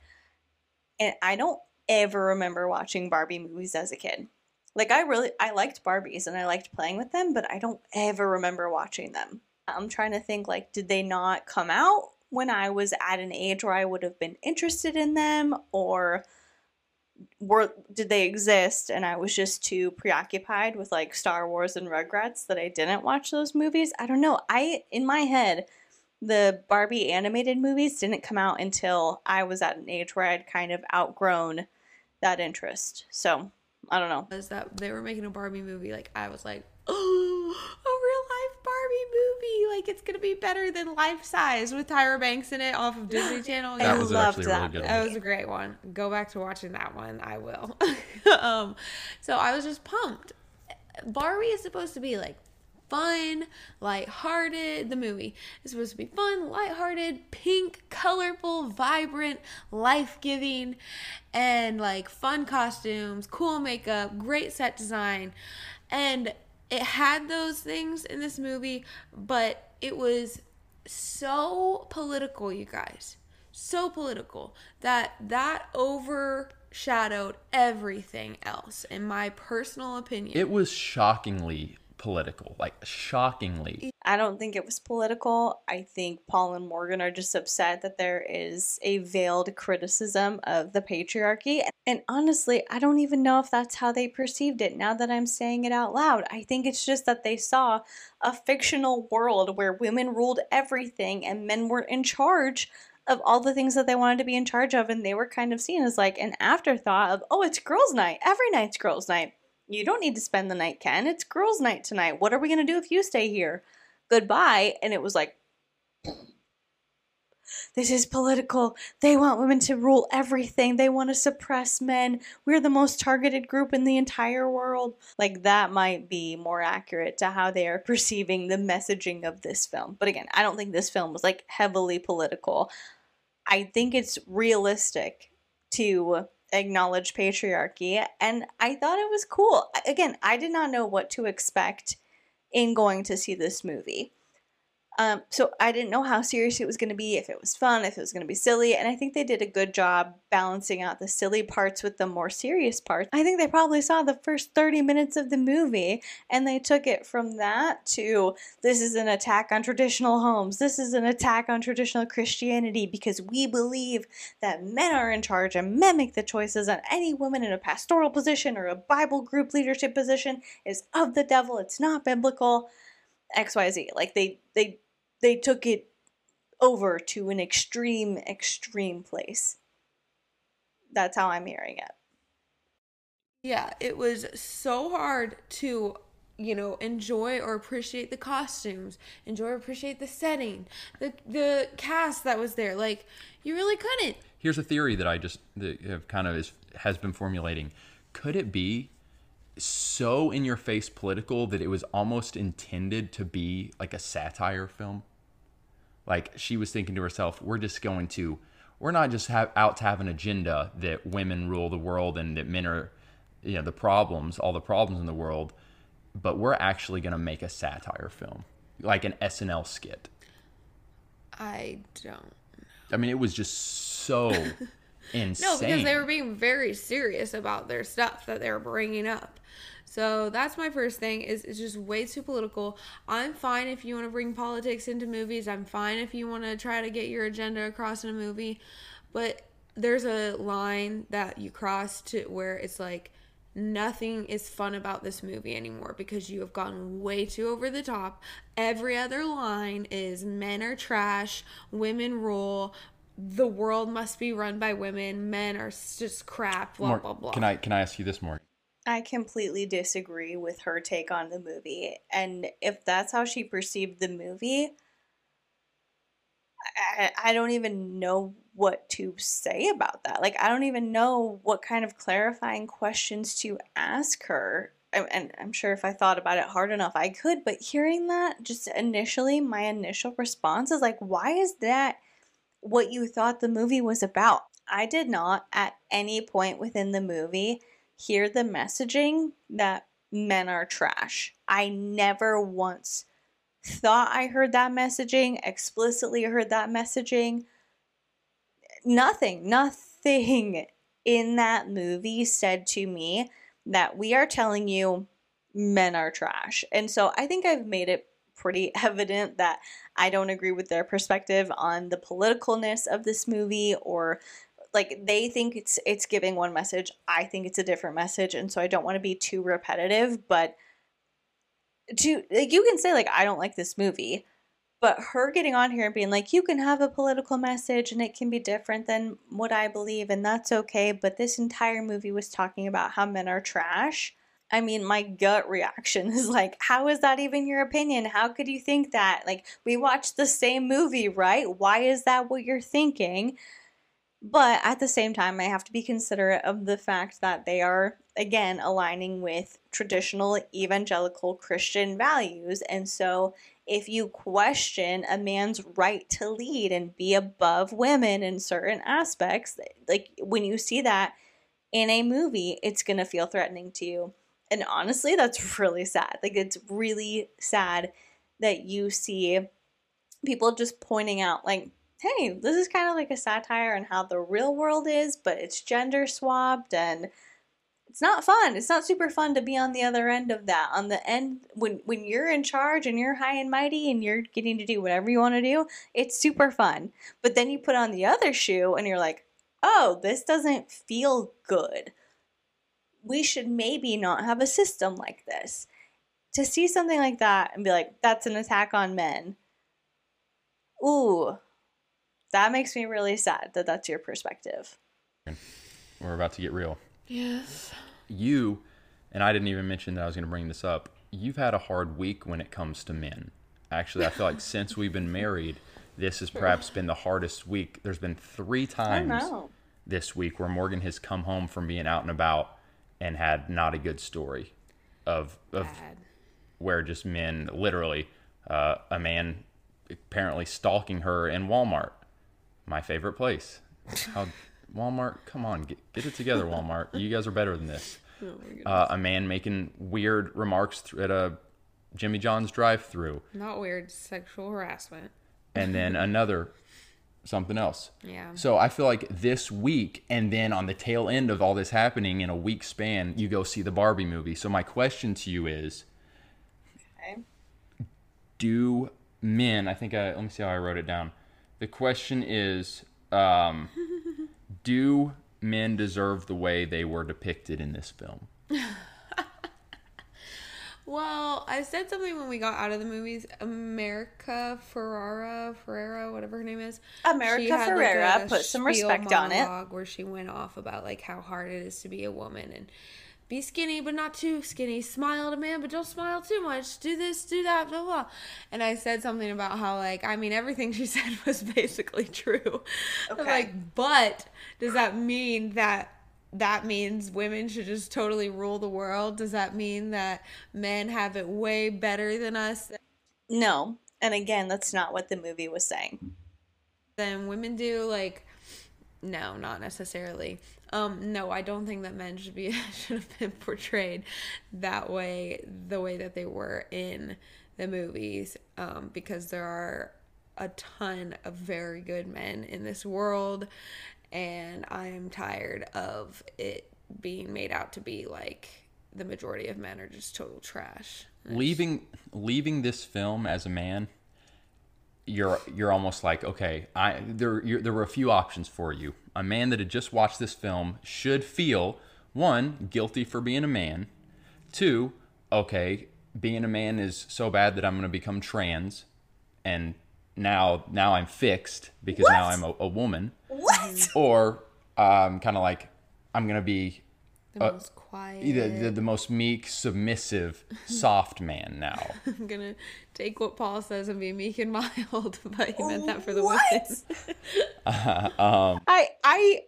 And I don't ever remember watching Barbie movies as a kid. Like, I really, I liked Barbies and I liked playing with them, but I don't ever remember watching them. I'm trying to think, like, did they not come out when I was at an age where I would have been interested in them or were did they exist and I was just too preoccupied with like Star Wars and Rugrats that I didn't watch those movies. I don't know. I in my head the Barbie animated movies didn't come out until I was at an age where I'd kind of outgrown that interest. So, I don't know. was that they were making a Barbie movie. Like I was like, (gasps) oh, a real life Barbie movie. Like it's gonna be better than Life Size with Tyra Banks in it off of Disney (gasps) Channel. That I was loved actually a really that. good one. That was a great one. Go back to watching that one. I will. (laughs) um, so I was just pumped. Barbie is supposed to be like fun, lighthearted. The movie is supposed to be fun, lighthearted, pink, colorful, vibrant, life giving, and like fun costumes, cool makeup, great set design. And it had those things in this movie, but it was so political, you guys. So political that that overshadowed everything else, in my personal opinion. It was shockingly political, like shockingly. I don't think it was political. I think Paul and Morgan are just upset that there is a veiled criticism of the patriarchy. And honestly, I don't even know if that's how they perceived it now that I'm saying it out loud. I think it's just that they saw a fictional world where women ruled everything and men were in charge of all the things that they wanted to be in charge of. And they were kind of seen as like an afterthought of, oh, it's girls' night. Every night's girls' night. You don't need to spend the night, Ken. It's girls' night tonight. What are we going to do if you stay here? Goodbye. And it was like, this is political. They want women to rule everything. They want to suppress men. We're the most targeted group in the entire world. Like, that might be more accurate to how they are perceiving the messaging of this film. But again, I don't think this film was like heavily political. I think it's realistic to acknowledge patriarchy and I thought it was cool. Again, I did not know what to expect in going to see this movie. Um, so I didn't know how serious it was going to be, if it was fun, if it was going to be silly, and I think they did a good job balancing out the silly parts with the more serious parts. I think they probably saw the first 30 minutes of the movie and they took it from that to this is an attack on traditional homes, this is an attack on traditional Christianity because we believe that men are in charge and men make the choices, and any woman in a pastoral position or a Bible group leadership position is of the devil, it's not biblical. XYZ. Like they they they took it over to an extreme, extreme place. That's how I'm hearing it. Yeah, it was so hard to, you know, enjoy or appreciate the costumes, enjoy or appreciate the setting, the the cast that was there. Like you really couldn't. Here's a theory that I just that have kind of is has been formulating. Could it be so in your face political that it was almost intended to be like a satire film? Like she was thinking to herself, we're just going to we're not just have, out to have an agenda that women rule the world and that men are you know the problems, all the problems in the world, but we're actually going to make a satire film, like an SNL skit. I don't. I mean, it was just so insane. (laughs) No, because they were being very serious about their stuff that they were bringing up. So that's my first thing is it's just way too political. I'm fine if you want to bring politics into movies. I'm fine if you want to try to get your agenda across in a movie, but there's a line that you cross to where it's like nothing is fun about this movie anymore because you have gone way too over the top. Every other line is men are trash, women rule, the world must be run by women, men are just crap, blah Mor- blah blah. Can I can I ask you this, Morgan? I completely disagree with her take on the movie. And if that's how she perceived the movie, I, I don't even know what to say about that. Like, I don't even know what kind of clarifying questions to ask her. And- And I'm sure if I thought about it hard enough, I could. But hearing that, just initially, my initial response is like, why is that what you thought the movie was about? I did not at any point within the movie hear the messaging that men are trash. I never once thought I heard that messaging, explicitly heard that messaging. Nothing, nothing in that movie said to me that we are telling you men are trash. And so I think I've made it pretty (laughs) evident that I don't agree with their perspective on the politicalness of this movie or like they think it's it's giving one message i think it's a different message and so i don't want to be too repetitive but to like you can say like i don't like this movie but her getting on here and being like you can have a political message and it can be different than what i believe and that's okay but this entire movie was talking about how men are trash I mean, my gut reaction (laughs) is like, how is that even your opinion? How could you think that? Like, we watched the same movie, right? Why is that what you're thinking? But at the same time, I have to be considerate of the fact that they are, again, aligning with traditional evangelical Christian values. And so, if you question a man's right to lead and be above women in certain aspects, like when you see that in a movie, it's going to feel threatening to you. And honestly, that's (laughs) really sad. Like, it's really sad that you see people just pointing out, like, hey, this is kind of like a satire on how the real world is, but it's gender swapped and it's not fun. It's not super fun to be on the other end of that. On the end when when you're in charge and you're high and mighty and you're getting to do whatever you want to do, it's super fun. But then you put on the other shoe and you're like, "Oh, this doesn't feel good." We should maybe not have a system like this. To see something like that and be like, "That's an attack on men." Ooh, that makes me really sad that that's your perspective. We're about to get real. Yes. You, and I didn't even mention that I was going to bring this up. You've had a hard week when it comes to men. Actually, I feel like since we've been married, this has perhaps been the hardest week. There's been three times this week where Morgan has come home from being out and about and had not a good story of of Bad. where just men literally uh, a man apparently stalking her in Walmart, my favorite place. How Walmart? Come on, get, get it together, Walmart. You guys are better than this. (laughs) Uh, a man making weird remarks th- at a Jimmy John's drive-through, Not weird. Sexual harassment. and then (laughs) another something else. Yeah. So I feel like this week, and then on the tail end of all this happening in a week span, you go see the Barbie movie. So my question to you is, Okay. do men? I think I let me see how I wrote it down. The question is, um, (laughs) do men deserve the way they were depicted in this film? (laughs) Well, I said something when we got out of the movies. America Ferrara, Ferrera, whatever her name is. America she had, Ferrera, a put some spiel respect on it. monologue Where she went off about like how hard it is to be a woman and be skinny but not too skinny. Smile at a man but don't smile too much. Do this, do that, blah blah. And I said something about how like I mean everything (laughs) she said was basically true. I'm Okay. Like, but does that mean that that means women should just totally rule the world? Does that mean that men have it way better than us No. And again, that's not what the movie was saying. Then women do? Like, no, not necessarily. Um, no, I don't think that men should be (laughs) should have been portrayed that way, the way that they were in the movies, um, because there are a ton of very good men in this world, and I am tired of it being made out to be like the majority of men are just total trash. leaving leaving this film as a man you're you're almost like okay i there there were a few options for you a man that had just watched this film should feel one guilty for being a man. Two okay being a man is so bad that i'm going to become trans and now now i'm fixed because now i'm a, a woman. What? or um, kind of like i'm going to be The Uh, most quiet. the, the, the most meek submissive soft man now (laughs) I'm gonna take what Paul says and be meek and mild, (laughs) but he meant that for the What? women. (laughs) I I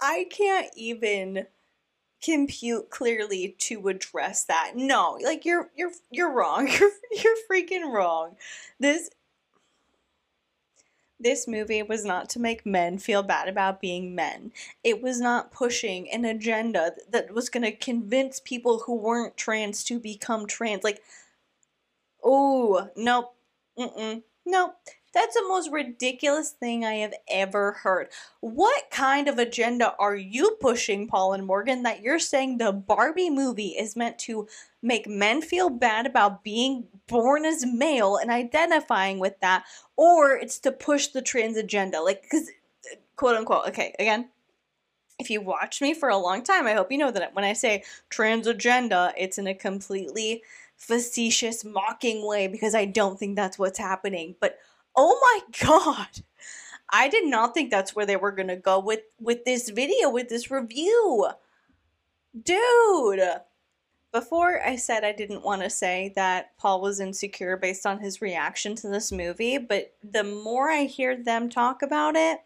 I can't even compute clearly to address that. No, like you're you're you're wrong. You're you're freaking wrong. This this movie was not to make men feel bad about being men. It was not pushing an agenda that was going to convince people who weren't trans to become trans. Like, oh, nope. Mm-mm. Nope. That's the most ridiculous thing I have ever heard. What kind of agenda are you pushing, Paul and Morgan, that you're saying the Barbie movie is meant to make men feel bad about being born as male and identifying with that, or it's to push the trans agenda. Like, because, quote unquote, okay, again, if you watched me for a long time, I hope you know that when I say trans agenda, it's in a completely facetious, mocking way because I don't think that's what's happening. But oh my (laughs) god, I did not think that's where they were gonna go with with this video, with this review, dude. Before I said I didn't want to say that Paul was insecure based on his reaction to this movie, but the more I hear them talk about it,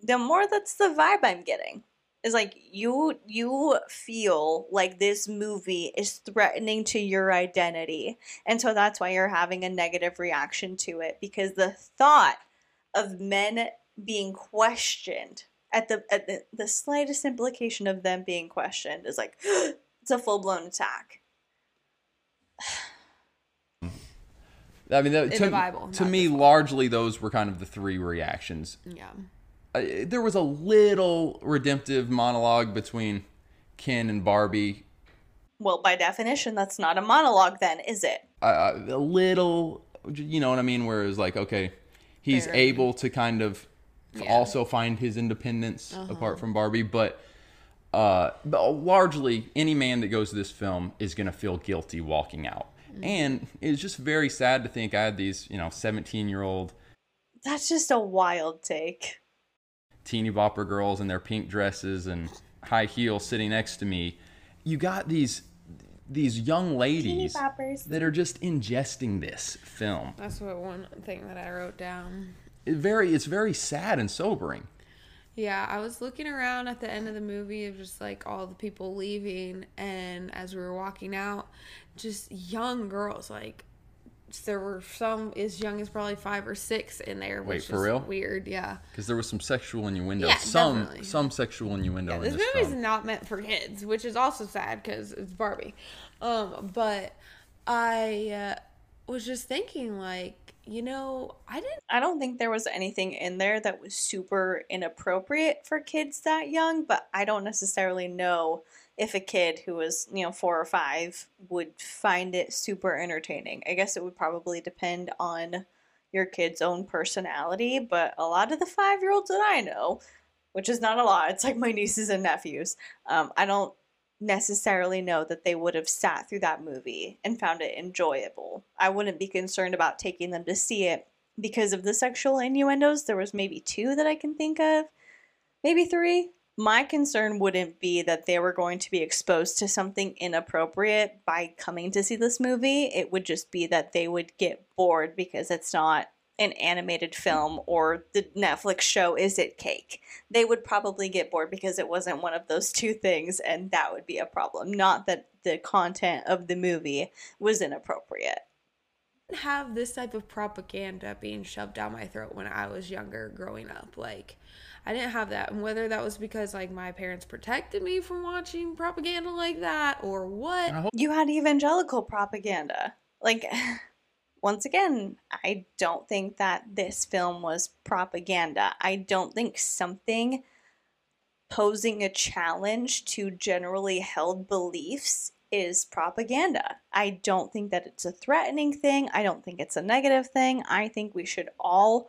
the more that's the vibe I'm getting. Is like you you feel like this movie is threatening to your identity. And so that's why you're having a negative reaction to it because the thought of men being questioned at the at the, the slightest implication of them being questioned is like (gasps) it's a full-blown attack. (sighs) I mean, that, In to, the Bible, to me, the largely those were kind of the three reactions. Yeah. Uh, there was a little redemptive monologue between Ken and Barbie. Well, by definition, that's not a monologue then, is it? Uh, a little, you know what I mean? Where it's like, okay, he's Very. able to kind of Yeah. Uh-huh. also find his independence apart from Barbie, but. Uh, largely, any man that goes to this film is going to feel guilty walking out, Mm-hmm. and it's just very sad to think I had these, you know, seventeen-year-old That's just a wild take. Teeny bopper girls in their pink dresses and high heels sitting next to me. You got these these young ladies that are just ingesting this film. That's what one thing that I wrote down. It very it's very sad and sobering. Yeah, I was looking around at the end of the movie of just like all the people leaving, and as we were walking out, just young girls. Like there were some as young as probably five or six in there. Wait, for was real? Weird, yeah. Because there was some sexual innuendo, Yeah, some definitely. some sexual innuendo Yeah, in this this movie's film. not meant for kids, which is also sad because it's Barbie. Um, but I uh, was just thinking, like, you know, I didn't. I don't think there was anything in there that was super inappropriate for kids that young, but I don't necessarily know if a kid who was, you know, four or five would find it super entertaining. I guess it would probably depend on your kid's own personality, but a lot of the five year olds that I know, which is not a lot, it's like my (laughs) nieces and nephews, um, I don't necessarily know that they would have sat through that movie and found it enjoyable. I wouldn't be concerned about taking them to see it because of the sexual innuendos. There was maybe two that I can think of, maybe three. My concern wouldn't be that they were going to be exposed to something inappropriate by coming to see this movie. It would just be that they would get bored because it's not an animated film or the Netflix show Is It Cake. They would probably get bored because it wasn't one of those two things, and that would be a problem. Not that the content of the movie was inappropriate. have this type of propaganda being shoved down my throat when I was younger growing up. Like, I didn't have that. And whether that was because, like, my parents protected me from watching propaganda like that or what. Hope you had evangelical propaganda. Like, (laughs) once again, I don't think that this film was propaganda. I don't think something posing a challenge to generally held beliefs is propaganda. I don't think that it's a threatening thing. I don't think it's a negative thing. I think we should all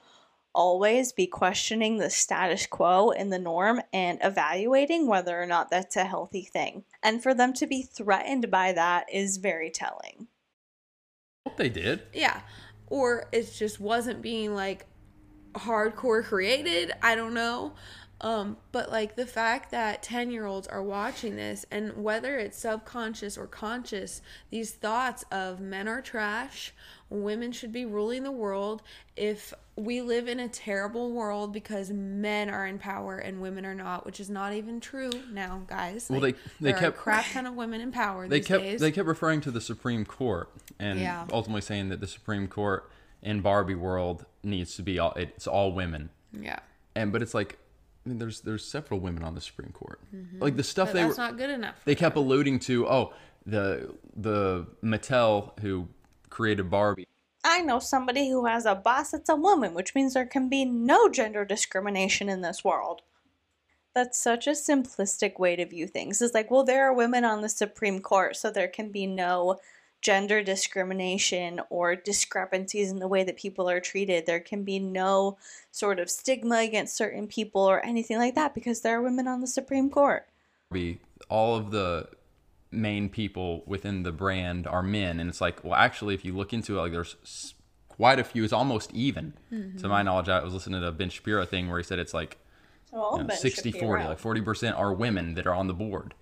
always be questioning the status quo and the norm and evaluating whether or not that's a healthy thing. And for them to be threatened by that is very telling. they did. Yeah. Or it just wasn't being, like, hardcore created. I don't know. Um, but like the fact that 10 year olds are watching this and whether it's subconscious or conscious, these thoughts of men are trash, women should be ruling the world, if we live in a terrible world because men are in power and women are not, which is not even true now, guys. Well, Like, they- they kept- crap ton of women in power They kept days. they kept referring to the Supreme Court and Yeah. ultimately saying that the Supreme Court in Barbie world needs to be all it's all women. yeah. And but it's like I mean, there's there's several women on the Supreme Court. Mm-hmm. Like the stuff But they that's were not good enough. they kept alluding to oh the the Mattel who created Barbie I know somebody who has a boss that's a woman, which means there can be no gender discrimination in this world. That's such a simplistic way to view things. It's like, well, there are women on the Supreme Court, so there can be no gender discrimination or discrepancies in the way that people are treated. There can be no sort of stigma against certain people or anything like that because there are women on the Supreme Court. All of the main people within the brand are men, and it's like, well, actually, if you look into it, like there's quite a few. It's almost even. To mm-hmm. my knowledge, I was listening to a Ben Shapiro thing where he said it's like Oh, you know, 60 40 like 40% are women that are on the board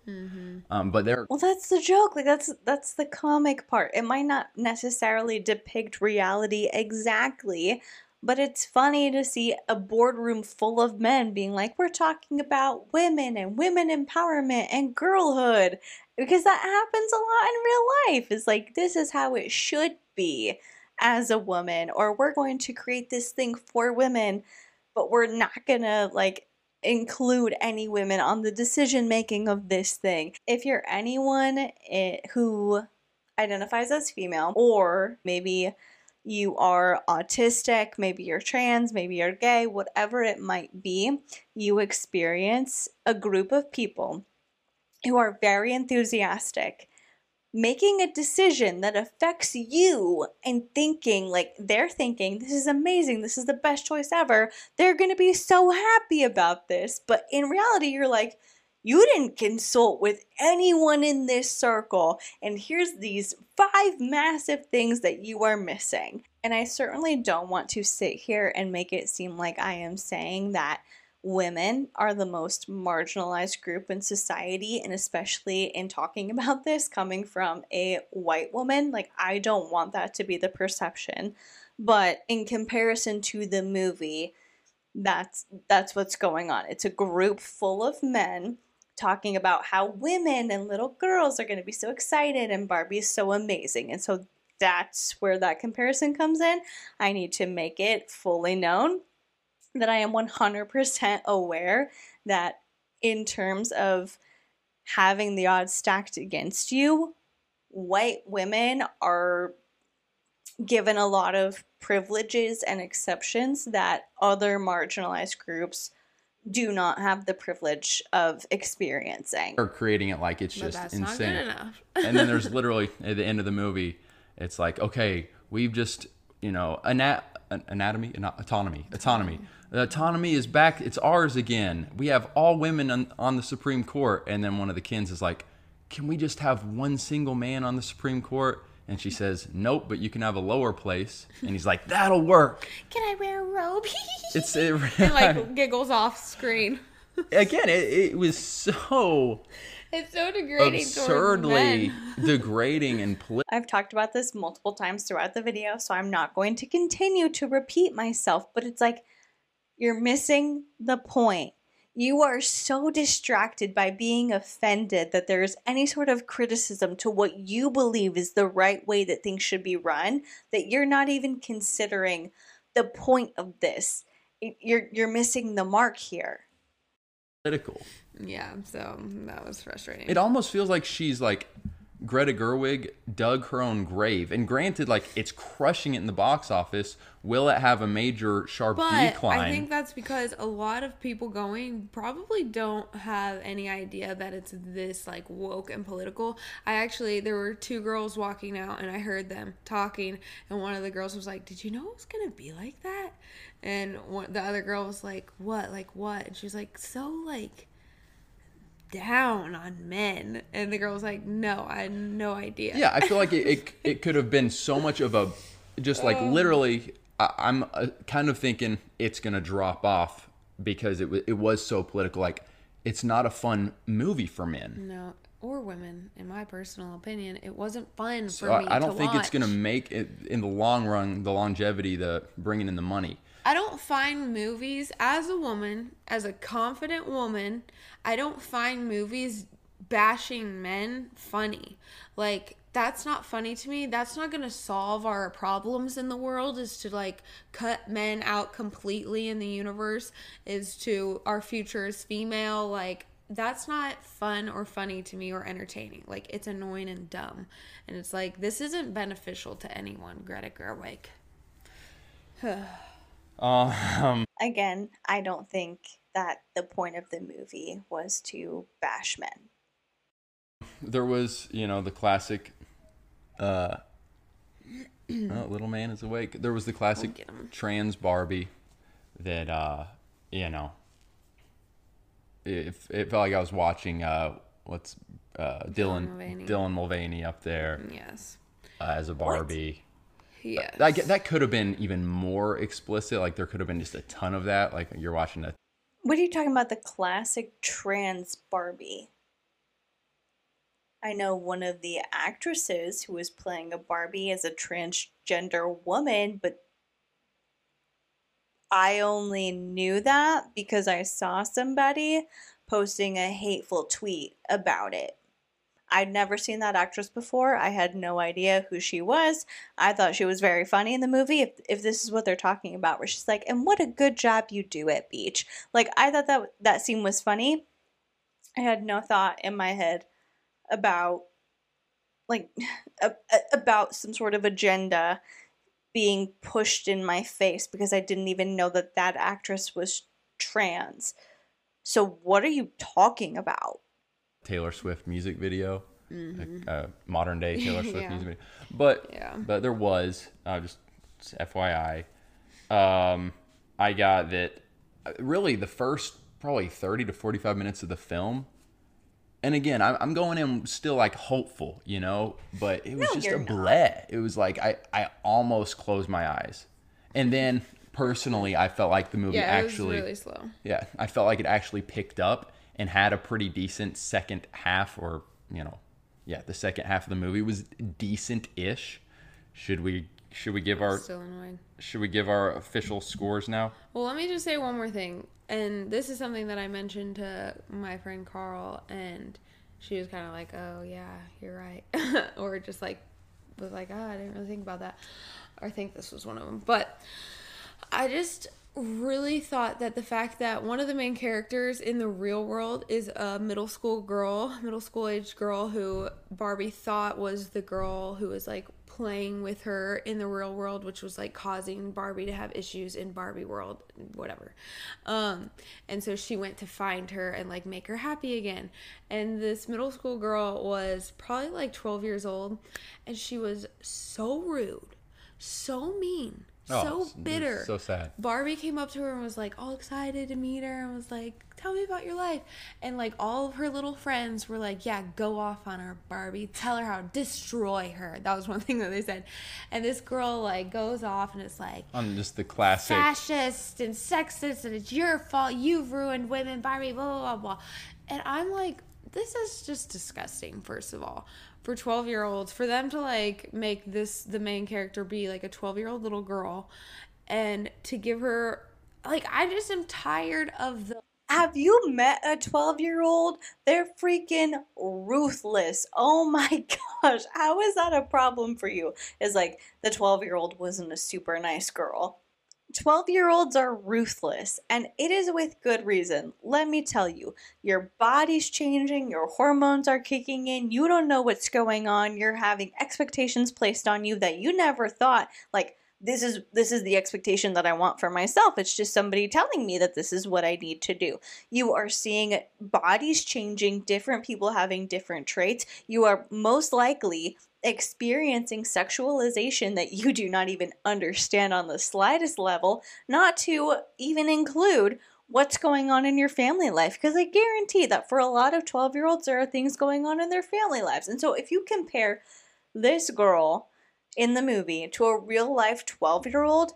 um, but they're Well, that's the joke. Like that's that's the comic part. It might not necessarily depict reality exactly, but it's funny to see a boardroom full of men being like, "We're talking about women and women empowerment and girlhood," because that happens a lot in real life. It's like this is how it should be as a woman, or we're going to create this thing for women, but we're not gonna like include any women on the decision making of this thing. If you're anyone eh, who identifies as female, or maybe you are autistic, maybe you're trans, maybe you're gay, whatever it might be, you experience a group of people who are very enthusiastic making a decision that affects you and thinking like they're thinking this is amazing this is the best choice ever. They're going to be so happy about this. But in reality you're like you didn't consult with anyone in this circle and here's these five massive things that you are missing. And i certainly don't want to sit here and make it seem like i am saying that women are the most marginalized group in society and especially in talking (laughs) about this coming from a white woman like i don't want that to be the perception. But in comparison to the movie that's that's what's going on. It's a group full of men talking about how women and little girls are going to be so excited and barbie's so amazing. And so that's where that comparison comes in. I need to make it fully known that I am 100% aware that in terms of having the odds stacked against you, white women are given a lot of privileges and exceptions that other marginalized groups do not have the privilege of experiencing. or creating it like it's But just that's not insane good enough. and then there's (laughs) literally at the end of the movie it's like okay we've just you know ana- anatomy Ana- autonomy autonomy the autonomy is back it's ours again we have all women on, on the supreme court and then one of the Kens is like can we just have one single man on the supreme court and she says nope but you can have a lower place and he's like that'll work (laughs) Can I wear a robe? (laughs) it's it, and (laughs) like giggles off screen. again it, it was so It's so degrading. towards absurdly men. degrading and political I've talked about this multiple times throughout the video, so I'm not going to continue to repeat myself, but it's like you're missing the point. You are so distracted by being offended that there is any sort of criticism to what you believe is the right way that things should be run that you're not even considering the point of this. You're you're missing the mark here. political Yeah, so that was frustrating. It almost feels like she's like Greta Gerwig dug her own grave. And granted, like it's crushing it in the box office. Will it have a major sharp But decline? I think that's because a lot of people going probably don't have any idea that it's this like woke and political. I actually there were two girls walking out and I heard them talking and one of the girls was like, "Did you know it was going to be like that?" And one, the other girl was like, "What? Like what?" And she was like, "So like down on men." And the girl was like, "No, I had no idea." yeah, I feel like it, it, (laughs) it could have been so much of a, just like literally, I, I'm uh, kind of thinking it's to drop off because it, it was so political. Like, it's not a fun movie for men. No, or women, in my personal opinion, it wasn't fun for So me. I, I don't think it's going to make it in the long run, the longevity, the bringing in the money. I don't find movies as a woman, as a confident woman, I don't find movies bashing men funny. Like that's not funny to me. That's not going to solve our problems in the world is to like cut men out completely in the universe is to our future is female like that's not fun or funny to me or entertaining. Like it's annoying and dumb. And it's like this isn't beneficial to anyone, Greta Gerwig. (sighs) Um, Again, I don't think that the point of the movie was to bash men. there was, you know, the classic Uh, (clears throat) oh, little man is awake. There was the classic trans Barbie that uh, you know. It, it felt like I was watching uh, what's uh, Dylan Mulvaney. Dylan Mulvaney up there Yes. uh, as a Barbie. Yes. That that could have been even more explicit. Like there could have been just a ton of that. Like you're watching a What are you talking about? The classic trans Barbie. I know one of the actresses who was playing a Barbie as a transgender woman, but I only knew that because I saw somebody posting a hateful tweet about it. I'd never seen that actress before. I had no idea who she was. I thought she was very funny in the movie. If, if this is what they're talking about, where she's like, "And what a good job you do at beach." Like I thought that that scene was funny. I had no thought in my head about like (sighs) a, a- about some sort of agenda being pushed in my face because I didn't even know that that actress was trans. So what are you talking about? Taylor Swift music video, a, a modern day Taylor Swift Mm-hmm. (laughs) Yeah. music video. But Yeah. but there was uh, just, just FYI. Um, I got that. uh, Really, the first probably thirty to forty five minutes of the film. And again, I'm, I'm going in still like hopeful, you know, but it was No, just a bleh. It was like I, I almost closed my eyes. And then personally, I felt like the movie yeah, actually it was really slow. yeah, I felt like it actually picked up and had a pretty decent second half, or you know, yeah, the second half of the movie was decent-ish. Should we should we give our Still annoyed. should we give our official scores now? Well, let me just say one more thing. And this is something that I mentioned to my friend Carl, and she was kind of like, oh, yeah, you're right. (laughs) or just like, was like, oh, I didn't really think about that. Or think this was one of them. But I just really thought that the fact that one of the main characters in the real world is a middle school girl, middle school age girl who Barbie thought was the girl who was like playing with her in the real world, which was like causing Barbie to have issues in Barbie world, whatever. Um, and so she went to find her and like make her happy again. And this middle school girl was probably like 12 years old, and she was so rude, so mean, Oh, so bitter. so sad. Barbie came up to her and was like all excited to meet her and was like, Tell me about your life. And like all of her little friends were like, Yeah, go off on her, Barbie. Tell her how, destroy her. That was one (laughs) thing that they said. And this girl like goes off and it's like, On just the classic. fascist and sexist and it's your fault. You've ruined women, Barbie, blah, blah, blah, blah. And I'm like, this is just disgusting, first of all. For 12 year olds, for them to like make this the main character be like a 12 year old little girl and to give her, like, I just am tired of the. Have you met a 12 year old? They're freaking ruthless. Oh my (laughs) gosh. How is that a problem for you? Is like the 12 year old wasn't a super nice girl. 12 year olds are ruthless, and it is with good reason. Let me tell you, your body's changing, your hormones are kicking in, you don't know what's going on, you're having expectations placed on you that you never thought, like, this is this is the expectation that I want for myself. It's just somebody telling me that this is what I need to do. You are seeing bodies changing, different people having different traits. You are most likely experiencing sexualization that you do not even understand on the slightest level, not to even include what's going on in your family life because I guarantee that for a lot of 12-year-olds there are things going on in their family lives. And so if you compare this girl in the movie to a real life 12 year old,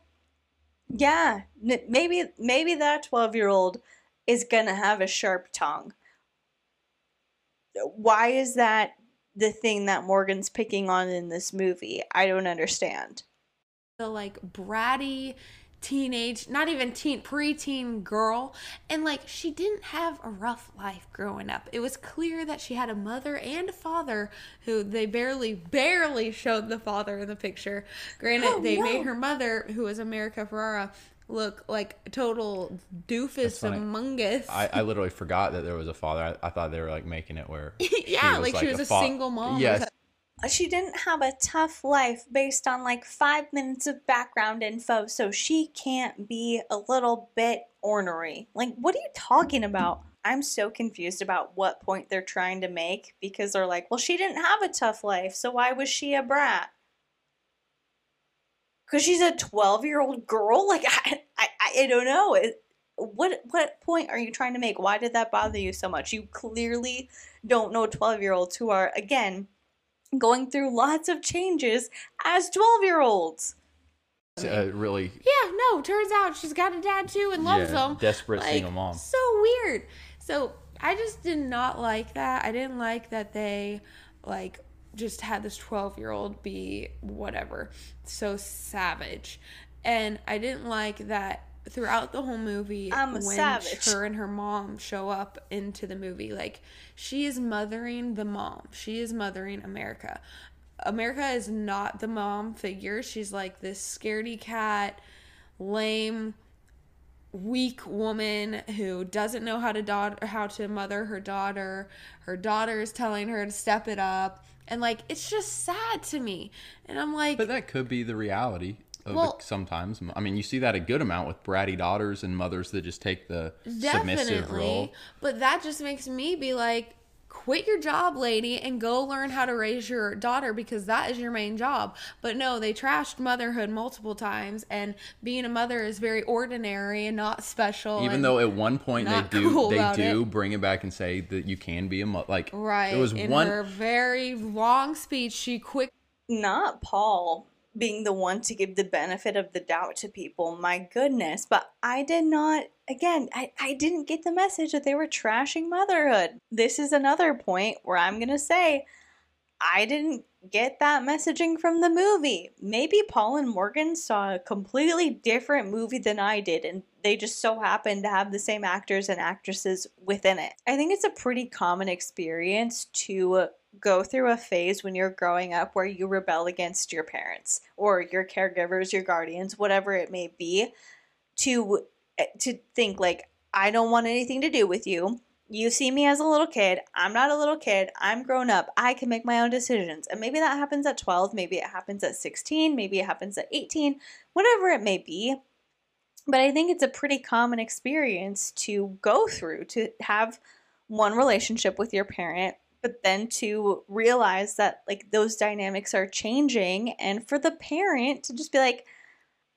yeah, n- maybe maybe that 12 year old is gonna have a sharp tongue. Why is that the thing that Morgan's picking on in this movie? I don't understand. the like bratty teenage not even teen preteen girl. And like she didn't have a rough life growing up. It was clear that she had a mother and a father who they barely barely showed the father in the picture. Granted Oh, they no. made her mother who was America Ferrera look like total doofus among us I, I literally forgot that there was a father. I, I thought they were like making it where (laughs) yeah like, she was a, fa- single mom Yes, She didn't have a tough life based on like five minutes of background info, so she can't be a little bit ornery. Like, what are you talking about? I'm so confused about what point they're trying to make because they're like, well, she didn't have a tough life, so why was she a brat? Because she's a 12 year old girl? Like, (laughs) I, I, I don't know. It, what what point are you trying to make? Why did that bother you so much? You clearly don't know 12 year olds who are, again, going through lots of changes as 12 year olds. Uh, really, Yeah, no, turns out she's got a dad too and loves Yeah, him. desperate single mom. So weird. So I just did not like that. I didn't like that they like just had this 12 year old be whatever, so savage. And I didn't like that throughout the whole movie I'm when savage. her and her mom show up into the movie like she is mothering the mom. She is mothering america. America is not the mom figure. She's like this scaredy cat lame weak woman who doesn't know how to daughter how to mother her daughter. Her daughter is telling her to step it up. And like it's just sad to me. And i'm like but that could be the reality. of Well- sometimes. I mean, you see that a good amount with bratty daughters and mothers that just take the submissive role. But that just makes me be like, quit your job, lady, and go learn how to raise your daughter because that is your main job. But no, they trashed motherhood multiple times, and being a mother is very ordinary and not special. Even though at one point they do cool they do it. bring it back and say that you can be a mother. Like right it was in one her very long speech, she quick not Paul being the one to give the benefit of the doubt to people. My goodness. But I did not, again, I, I didn't get the message that they were trashing motherhood. This is another point where I'm going to say I didn't get that messaging from the movie. Maybe Paul and Morgan saw a completely different movie than I did, and they just so happened to have the same actors and actresses within it. I think it's a pretty common experience to go through a phase when you're growing up where you rebel against your parents or your caregivers, your guardians, whatever it may be, to eh, to think like I don't want anything to do with you. You see me as a little kid. I'm not a little kid. I'm grown up. I can make my own decisions. And maybe that happens at 12, maybe it happens at 16, maybe it happens at 18, whatever it may be. But I think it's a pretty common experience to go through to have one relationship with your parent but then to realize that like those dynamics are changing and for the parent to just be like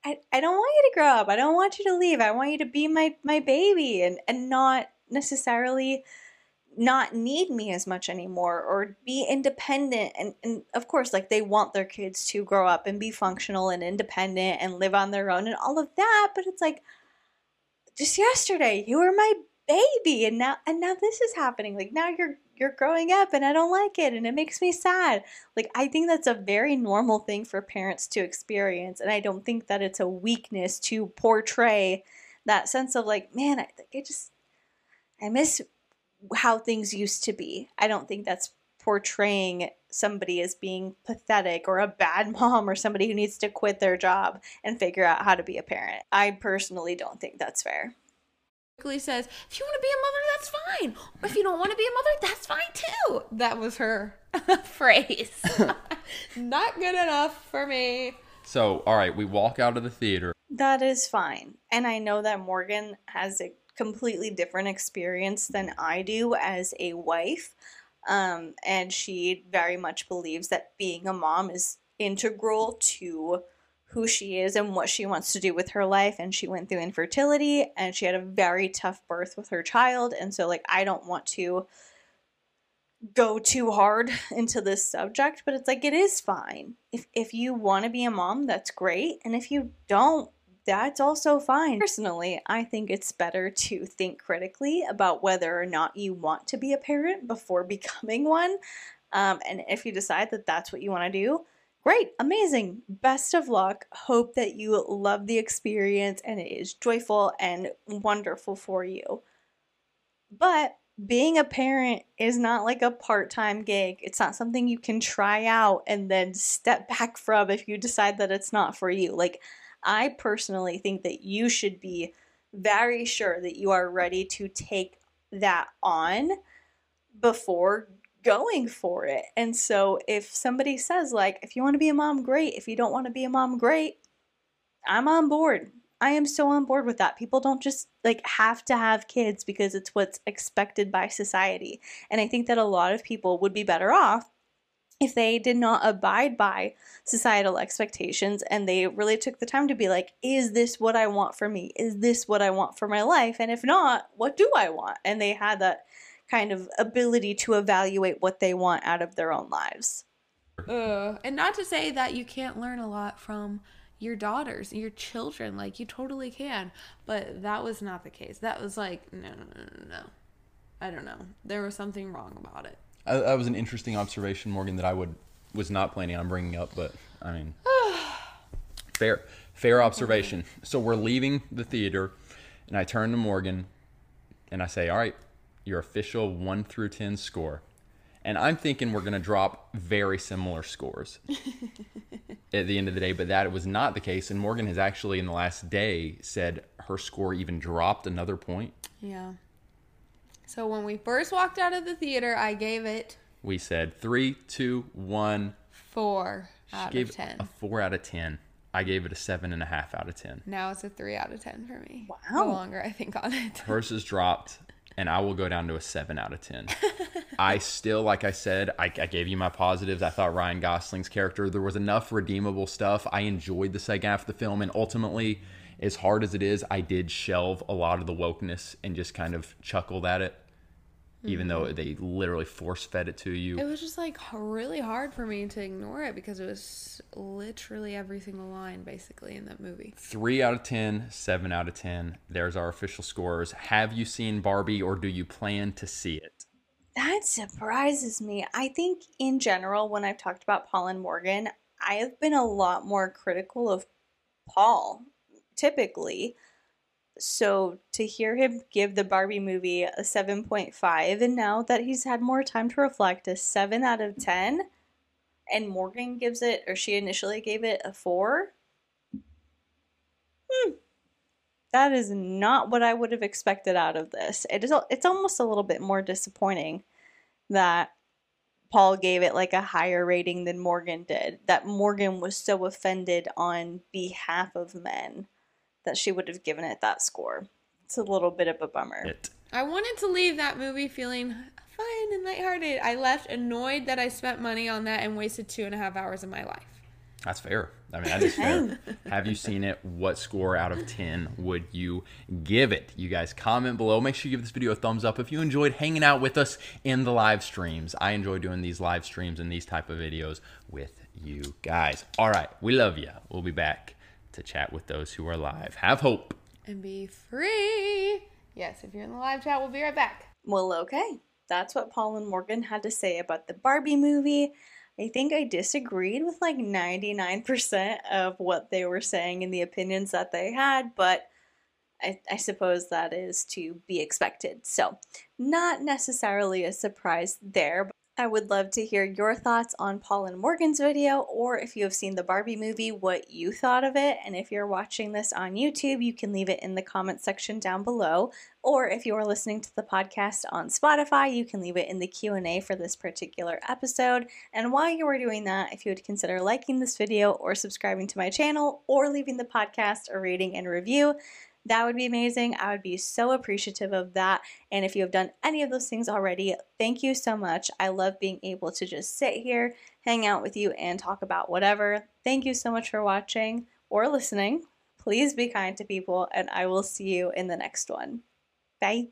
I, I don't want you to grow up. I don't want you to leave. I want you to be my my baby and and not necessarily not need me as much anymore or be independent and, and of course like they want their kids to grow up and be functional and independent and live on their own and all of that but it's like just yesterday you were my baby and now and now this is happening. Like now you're you're growing up and I don't like it and it makes me sad. Like I think that's a very normal thing for parents to experience and I don't think that it's a weakness to portray that sense of like, man, I I just I miss how things used to be. I don't think that's portraying somebody as being pathetic or a bad (laughs) mom or somebody who needs to quit their job and figure out how to be a parent. I personally don't think that's fair. Quickly says, if you want to be a mother, that's fine. Or if you don't want to be a mother, that's fine too. That was her (laughs) phrase. (laughs) Not good enough for me. So, all right, we walk out of the theater. That is fine. And I know that Morgan has a completely different experience than I do as a wife. Um, and she very much believes that being a mom is integral to who she is and what she wants to do with her life. And she went through infertility and she had a very tough birth with her child. And so, like, I don't want to go too hard (laughs) into this subject, but it's like it is fine. If if you want to be a mom, that's great, and if you don't, that's also fine. Personally, I think it's better to think critically about whether or not you want to be a parent before (laughs) becoming one. Um, and if you decide that that's what you want to do, great, amazing, best of luck. Hope that you love the experience and it is joyful and wonderful for you. But being a parent is not like a part time gig. It's not something you can try out and then step (laughs) back from if you decide that it's not for you. Like, I personally think that you should be very sure that you are ready to take that on before going for it. And so, if somebody says, like, if you want to be a mom, great. If you don't want to be a mom, great. I'm on board. I am so on board with that. People don't just like have to have kids because it's what's expected by society. And I think that a lot of people would be better off if they did not abide by societal expectations and they really took the time to be like, is this what I want for me? Is this what I want for my life? And if not, what do I want? And they had that kind of ability to evaluate what they want out of their own lives. Ugh. And not to say that you can't learn a lot from your daughters, your children. Like, you totally can. But that was not the case. That was like, no, no, no, no, no. I don't know. There was something wrong about it. Uh, that was an interesting observation, Morgan, that I would was not planning on bringing up, but I mean, (sighs) fair fair observation. So we're leaving the theater, and I turn to Morgan, and I say, "All right, your official one through ten score." And I'm thinking we're gonna drop very similar scores (laughs) at the end of the day, but that was not the case. And Morgan has actually, in the last day, said her score even dropped another point. Yeah. So when we first walked out of the theater, I gave it We said three, two, one. four She out gave of ten. a four out of ten. I gave it a seven and a half out of ten. Now it's a three out of ten for me. Wow. The longer I think on it. Hers has dropped, and I will go down to a seven out of ten. I still, like I said, I, I gave you my positives. I thought Ryan Gosling's character there was enough redeemable stuff. I enjoyed the second half of the film, and ultimately, as hard as it is, I did shelve a lot of the wokeness and just kind of chuckled at it, even though mm-hmm. they literally force fed it to you. It was just like really hard for me to ignore it because it was literally every single line basically in that movie. Three out of ten, seven out of 10. There's our official scores. Have you seen Barbie or do you plan to see it? That surprises me. I think in general, when I've talked about Paul and Morgan, I have been a lot more critical of Paul, typically. So to hear him give the Barbie movie a 7.5, and now that he's had more time to reflect, a 7 out of 10, and Morgan gives it, or she initially gave it a 4. Hmm. That is not what I would have expected out of this. It is. It's almost a little bit more disappointing that Paul gave it like a higher rating than Morgan did. That Morgan was so offended on behalf of men that she would have given it that score. It's a little bit of a bummer. It. I wanted to leave that movie feeling fine and lighthearted. I left annoyed that I spent money on that and wasted two and a half hours of my life. That's fair. I mean, that is fair. (laughs) Have you seen it? What score out of 10 would you give it? You guys comment below. Make sure you give this video a thumbs up if you enjoyed hanging out with us in the live streams. I enjoy doing these live streams and these type of videos with you guys. All right, we love you. We'll be back to chat with those who are live. Have hope. And be free. Yes, if you're in the live chat, we'll be right back. Well, okay. That's what Paul and Morgan had to say about the Barbie movie. I think I disagreed with like 99% of what they were saying and the opinions that they had, but I, I suppose that is to be expected. So, not necessarily a surprise there. I would love to hear your thoughts on Paul and Morgan's video, or if you have seen the Barbie movie, what you thought of it. And if you're watching this on YouTube, you can leave it in the comment section down below. Or if you are listening to the podcast on Spotify, you can leave it in the Q&A for this particular episode. And while you are doing that, if you would consider liking this video or subscribing to my channel or leaving the podcast a rating and review, that would be amazing. I would be so appreciative of that. And if you have done any of those things already, thank you so much. I love being able to just sit here, hang out with you, and talk about whatever. Thank you so much for watching or listening. Please be kind to people, and I will see you in the next one. Bye.